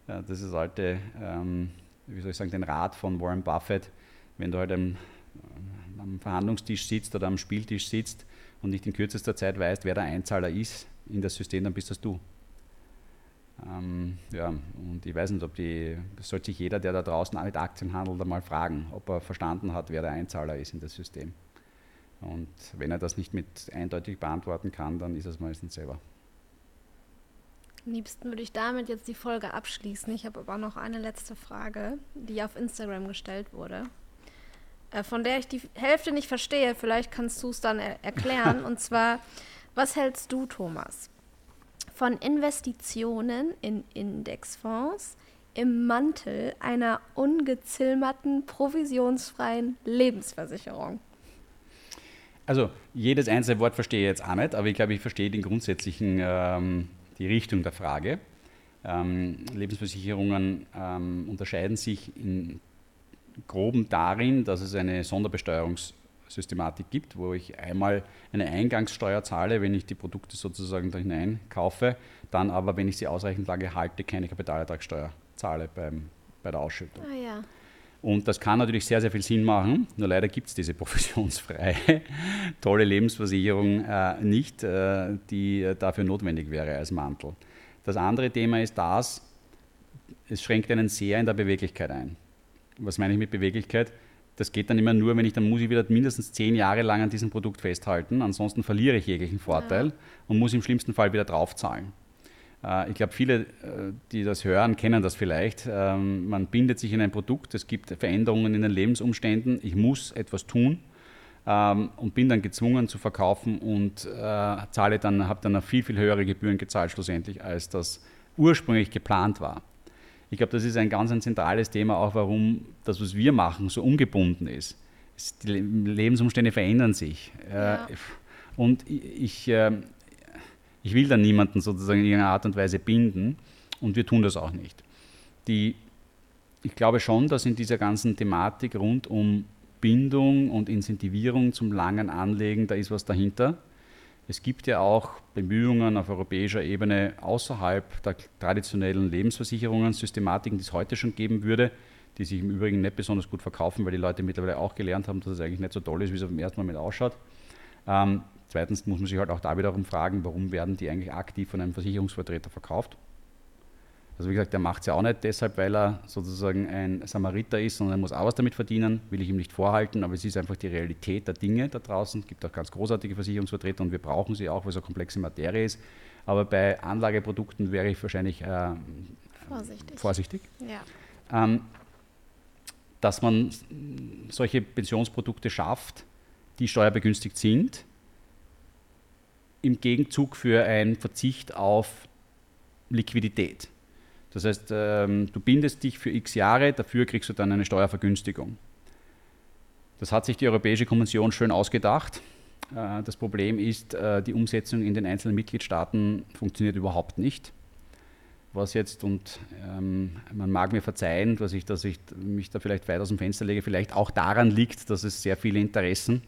Speaker 2: das ist alte, ähm, wie soll ich sagen, den Rat von Warren Buffett, wenn du halt am, am Verhandlungstisch sitzt oder am Spieltisch sitzt und nicht in kürzester Zeit weißt, wer der Einzahler ist in das System, dann bist das du. Ähm, ja, und ich weiß nicht, ob die, sollte sich jeder, der da draußen mit Aktien handelt, einmal fragen, ob er verstanden hat, wer der Einzahler ist in das System. Und wenn er das nicht mit eindeutig beantworten kann, dann ist es meistens selber.
Speaker 1: Am liebsten würde ich damit jetzt die Folge abschließen. Ich habe aber noch eine letzte Frage, die auf Instagram gestellt wurde, äh, von der ich die Hälfte nicht verstehe. Vielleicht kannst du es dann er erklären. Und zwar, was hältst du, Thomas, von Investitionen in Indexfonds im Mantel einer ungezilmerten, provisionsfreien Lebensversicherung?
Speaker 2: Also jedes einzelne Wort verstehe ich jetzt auch nicht, aber ich glaube, ich verstehe den grundsätzlichen, ähm, die Richtung der Frage. Ähm, Lebensversicherungen ähm, unterscheiden sich in groben darin, dass es eine Sonderbesteuerungs- Systematik gibt, wo ich einmal eine Eingangssteuer zahle, wenn ich die Produkte sozusagen da hinein kaufe, dann aber, wenn ich sie ausreichend lange halte, keine Kapitalertragssteuer zahle beim, bei der Ausschüttung.
Speaker 1: Ah, ja.
Speaker 2: Und das kann natürlich sehr, sehr viel Sinn machen, nur leider gibt es diese professionsfreie, tolle Lebensversicherung äh, nicht, äh, die dafür notwendig wäre als Mantel. Das andere Thema ist das, es schränkt einen sehr in der Beweglichkeit ein. Was meine ich mit Beweglichkeit? Das geht dann immer nur, wenn ich, dann muss ich wieder mindestens zehn Jahre lang an diesem Produkt festhalten, ansonsten verliere ich jeglichen Vorteil ja. und muss im schlimmsten Fall wieder draufzahlen. Äh, ich glaube, viele, äh, die das hören, kennen das vielleicht. Ähm, man bindet sich in ein Produkt, es gibt Veränderungen in den Lebensumständen, ich muss etwas tun ähm, und bin dann gezwungen zu verkaufen und äh, zahle dann, habe dann viel, viel höhere Gebühren gezahlt schlussendlich, als das ursprünglich geplant war. Ich glaube, das ist ein ganz ein zentrales Thema, auch warum das, was wir machen, so ungebunden ist. Die Lebensumstände verändern sich. Ja. Und ich, ähm, ich will dann niemanden sozusagen in irgendeiner Art und Weise binden und wir tun das auch nicht. Die, ich glaube schon, dass in dieser ganzen Thematik rund um Bindung und Incentivierung zum langen Anlegen, da ist was dahinter. Es gibt ja auch Bemühungen auf europäischer Ebene außerhalb der traditionellen Lebensversicherungen, Systematiken, die es heute schon geben würde, die sich im Übrigen nicht besonders gut verkaufen, weil die Leute mittlerweile auch gelernt haben, dass es eigentlich nicht so toll ist, wie es auf dem ersten Moment ausschaut. Ähm, zweitens muss man sich halt auch da wiederum fragen, warum werden die eigentlich aktiv von einem Versicherungsvertreter verkauft? Also wie gesagt, der macht es ja auch nicht deshalb, weil er sozusagen ein Samariter ist, sondern er muss auch was damit verdienen, will ich ihm nicht vorhalten, aber es ist einfach die Realität der Dinge da draußen. Es gibt auch ganz großartige Versicherungsvertreter und wir brauchen sie auch, weil es eine komplexe Materie ist. Aber bei Anlageprodukten wäre ich wahrscheinlich äh,
Speaker 1: vorsichtig.
Speaker 2: vorsichtig.
Speaker 1: Ja.
Speaker 2: Ähm, dass man solche Pensionsprodukte schafft, die steuerbegünstigt sind, im Gegenzug für einen Verzicht auf Liquidität. Das heißt, ähm, du bindest dich für x Jahre, dafür kriegst du dann eine Steuervergünstigung. Das hat sich die Europäische Kommission schön ausgedacht. Äh, das Problem ist, äh, die Umsetzung in den einzelnen Mitgliedstaaten funktioniert überhaupt nicht. Was jetzt, und ähm, man mag mir verzeihen, dass ich, dass ich mich da vielleicht weit aus dem Fenster lege, vielleicht auch daran liegt, dass es sehr viele Interessen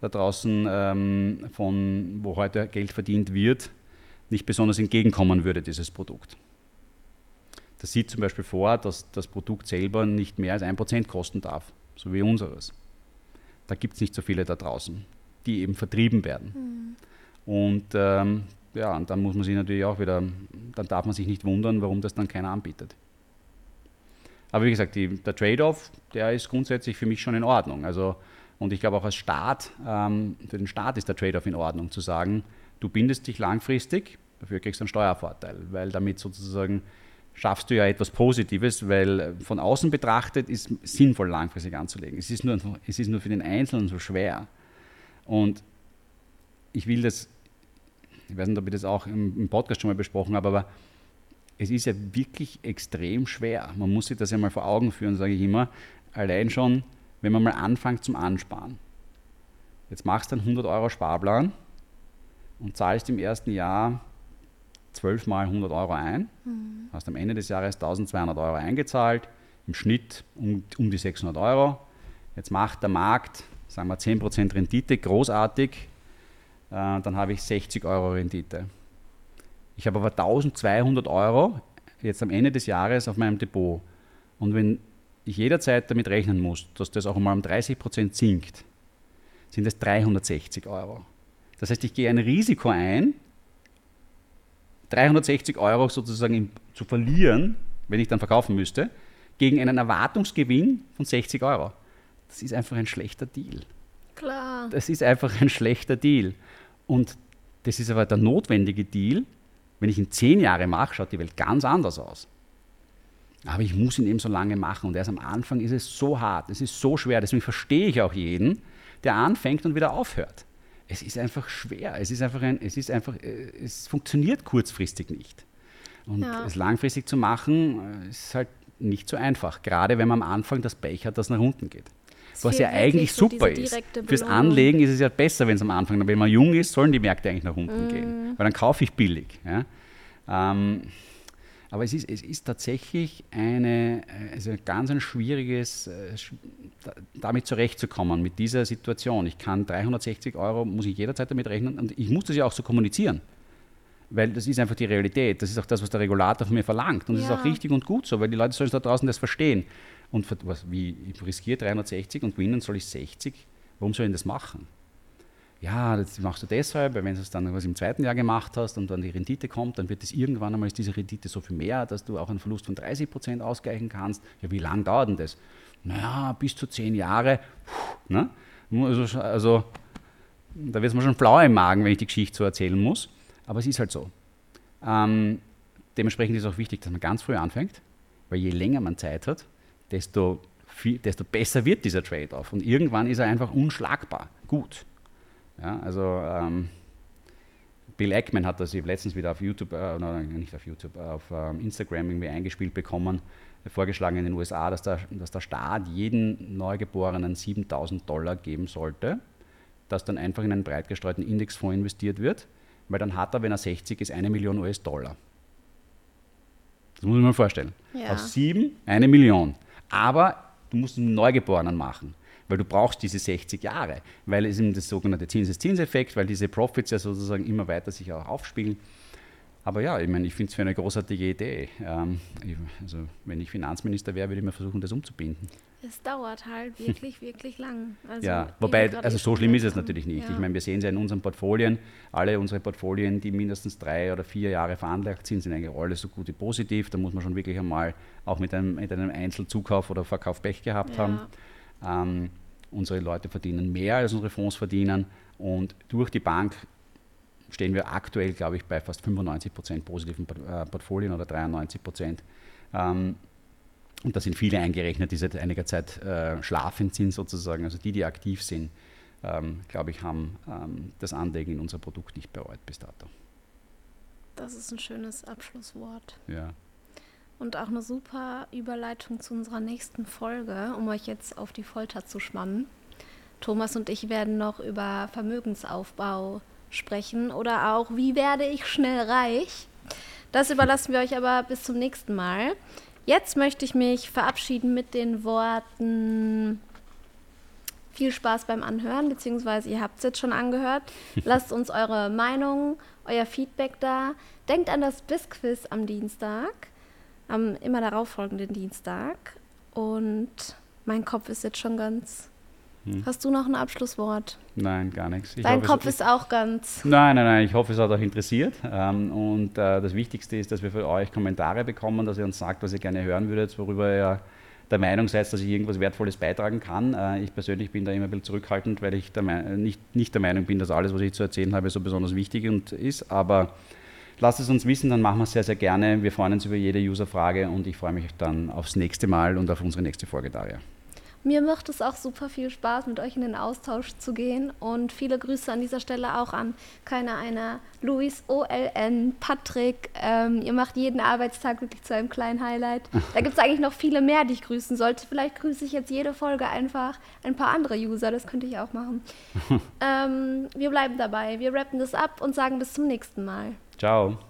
Speaker 2: da draußen, ähm, von wo heute Geld verdient wird, nicht besonders entgegenkommen würde, dieses Produkt. Das sieht zum Beispiel vor, dass das Produkt selber nicht mehr als 1% kosten darf, so wie unseres. Da gibt es nicht so viele da draußen, die eben vertrieben werden. Mhm. Und ähm, ja, und dann muss man sich natürlich auch wieder, dann darf man sich nicht wundern, warum das dann keiner anbietet. Aber wie gesagt, die, der Trade-off, der ist grundsätzlich für mich schon in Ordnung. Also, und ich glaube auch als Staat, ähm, für den Staat ist der Trade-off in Ordnung, zu sagen, du bindest dich langfristig, dafür kriegst du einen Steuervorteil, weil damit sozusagen schaffst du ja etwas Positives, weil von außen betrachtet ist sinnvoll langfristig anzulegen. Es ist nur, es ist nur für den Einzelnen so schwer. Und ich will das, ich weiß nicht, ob ich das auch im Podcast schon mal besprochen habe, aber es ist ja wirklich extrem schwer. Man muss sich das ja mal vor Augen führen, sage ich immer. Allein schon, wenn man mal anfängt zum Ansparen. Jetzt machst du einen 100 Euro Sparplan und zahlst im ersten Jahr 12 mal 100 Euro ein, mhm. hast am Ende des Jahres 1200 Euro eingezahlt, im Schnitt um, um die 600 Euro. Jetzt macht der Markt, sagen wir 10% Rendite, großartig, äh, dann habe ich 60 Euro Rendite. Ich habe aber 1200 Euro jetzt am Ende des Jahres auf meinem Depot. Und wenn ich jederzeit damit rechnen muss, dass das auch mal um 30% sinkt, sind es 360 Euro. Das heißt, ich gehe ein Risiko ein, 360 Euro sozusagen zu verlieren, wenn ich dann verkaufen müsste, gegen einen Erwartungsgewinn von 60 Euro. Das ist einfach ein schlechter Deal.
Speaker 1: Klar.
Speaker 2: Das ist einfach ein schlechter Deal. Und das ist aber der notwendige Deal. Wenn ich ihn zehn Jahre mache, schaut die Welt ganz anders aus. Aber ich muss ihn eben so lange machen. Und erst am Anfang ist es so hart, es ist so schwer. Deswegen verstehe ich auch jeden, der anfängt und wieder aufhört es ist einfach schwer. Es ist einfach ein, es ist einfach, äh, es funktioniert kurzfristig nicht. Und ja. es langfristig zu machen, äh, ist halt nicht so einfach. Gerade wenn man am Anfang das Pech hat, das nach unten geht. Das Was ja eigentlich so super ist. Fürs Anlegen ist es ja besser, wenn es am Anfang, wenn man jung ist, sollen die Märkte eigentlich nach unten mm. gehen. Weil dann kaufe ich billig. Ja? Ähm, aber es ist, es ist tatsächlich eine, also ein ganz ein schwieriges, äh, damit zurechtzukommen, mit dieser Situation. Ich kann 360 Euro, muss ich jederzeit damit rechnen und ich muss das ja auch so kommunizieren. Weil das ist einfach die Realität. Das ist auch das, was der Regulator von mir verlangt. Und das ja. ist auch richtig und gut so, weil die Leute sollen da draußen das verstehen. Und was, wie, ich riskiere 360 und gewinnen soll ich 60. Warum soll ich das machen? Ja, das machst du deshalb, weil wenn du es dann was im zweiten Jahr gemacht hast und dann die Rendite kommt, dann wird es irgendwann einmal ist diese Rendite so viel mehr, dass du auch einen Verlust von 30 Prozent ausgleichen kannst. Ja, wie lange dauert denn das? Naja, bis zu zehn Jahre. Puh, ne? also, also, da wird es mir schon flau im Magen, wenn ich die Geschichte so erzählen muss. Aber es ist halt so. Ähm, dementsprechend ist es auch wichtig, dass man ganz früh anfängt, weil je länger man Zeit hat, desto, viel, desto besser wird dieser Trade-off. Und irgendwann ist er einfach unschlagbar. Gut. Ja, also ähm, Bill Ackman hat das letztens wieder auf YouTube, äh, nein, nicht auf YouTube, auf ähm, Instagram irgendwie eingespielt bekommen, vorgeschlagen in den USA, dass der, dass der Staat jeden Neugeborenen 7000 Dollar geben sollte, das dann einfach in einen breit gestreuten Indexfonds investiert wird, weil dann hat er, wenn er 60 ist, eine Million US-Dollar. Das muss man mal vorstellen. Ja. Aus sieben eine Million. Aber du musst einen Neugeborenen machen weil du brauchst diese 60 Jahre, weil es eben das sogenannte Zinseszinseffekt, weil diese Profits ja sozusagen immer weiter sich auch aufspielen. Aber ja, ich meine, ich finde es für eine großartige Idee. Ähm, ich, also, wenn ich Finanzminister wäre, würde ich mir versuchen, das umzubinden.
Speaker 1: Es dauert halt wirklich, wirklich lang.
Speaker 2: Also ja, wobei, also so schlimm ist es natürlich nicht. Ja. Ich meine, wir sehen es ja in unseren Portfolien, alle unsere Portfolien, die mindestens drei oder vier Jahre veranlagt sind, sind eigentlich alle so gut wie positiv. Da muss man schon wirklich einmal auch mit einem, mit einem Einzelzukauf oder Verkauf Pech gehabt ja. haben. Ähm, unsere Leute verdienen mehr, als unsere Fonds verdienen und durch die Bank stehen wir aktuell, glaube ich, bei fast 95 Prozent positiven äh, Portfolien oder 93 Prozent. Ähm, und da sind viele eingerechnet, die seit einiger Zeit äh, schlafend sind sozusagen. Also die, die aktiv sind, ähm, glaube ich, haben ähm, das Anlegen in unser Produkt nicht bereut bis dato.
Speaker 1: Das ist ein schönes Abschlusswort.
Speaker 2: Ja.
Speaker 1: Und auch eine super Überleitung zu unserer nächsten Folge, um euch jetzt auf die Folter zu spannen. Thomas und ich werden noch über Vermögensaufbau sprechen oder auch, wie werde ich schnell reich. Das überlassen wir euch aber bis zum nächsten Mal. Jetzt möchte ich mich verabschieden mit den Worten viel Spaß beim Anhören, beziehungsweise ihr habt es jetzt schon angehört. Lasst uns eure Meinung, euer Feedback da. Denkt an das Bisquiz am Dienstag, am immer darauffolgenden Dienstag. Und mein Kopf ist jetzt schon ganz hm. Hast du noch ein Abschlusswort?
Speaker 2: Nein, gar nichts.
Speaker 1: Ich Dein hoffe, Kopf ist auch ganz.
Speaker 2: Nein, nein, nein. Ich hoffe, es hat euch interessiert. Ähm, und äh, das Wichtigste ist, dass wir für euch Kommentare bekommen, dass ihr uns sagt, was ihr gerne hören würdet, worüber ihr der Meinung seid, dass ich irgendwas Wertvolles beitragen kann. Äh, ich persönlich bin da immer ein bisschen zurückhaltend, weil ich der nicht, nicht der Meinung bin, dass alles, was ich zu erzählen habe, so besonders wichtig und ist. Aber lasst es uns wissen, dann machen wir es sehr, sehr gerne. Wir freuen uns über jede Userfrage und ich freue mich dann aufs nächste Mal und auf unsere nächste Folge, Daria.
Speaker 1: Mir macht es auch super viel Spaß, mit euch in den Austausch zu gehen. Und viele Grüße an dieser Stelle auch an keiner einer Luis, OLN, Patrick. Ähm, ihr macht jeden Arbeitstag wirklich zu einem kleinen Highlight. Da gibt es eigentlich noch viele mehr, die ich grüßen sollte. Vielleicht grüße ich jetzt jede Folge einfach ein paar andere User. Das könnte ich auch machen. ähm, wir bleiben dabei. Wir rappen das ab und sagen bis zum nächsten Mal.
Speaker 2: Ciao.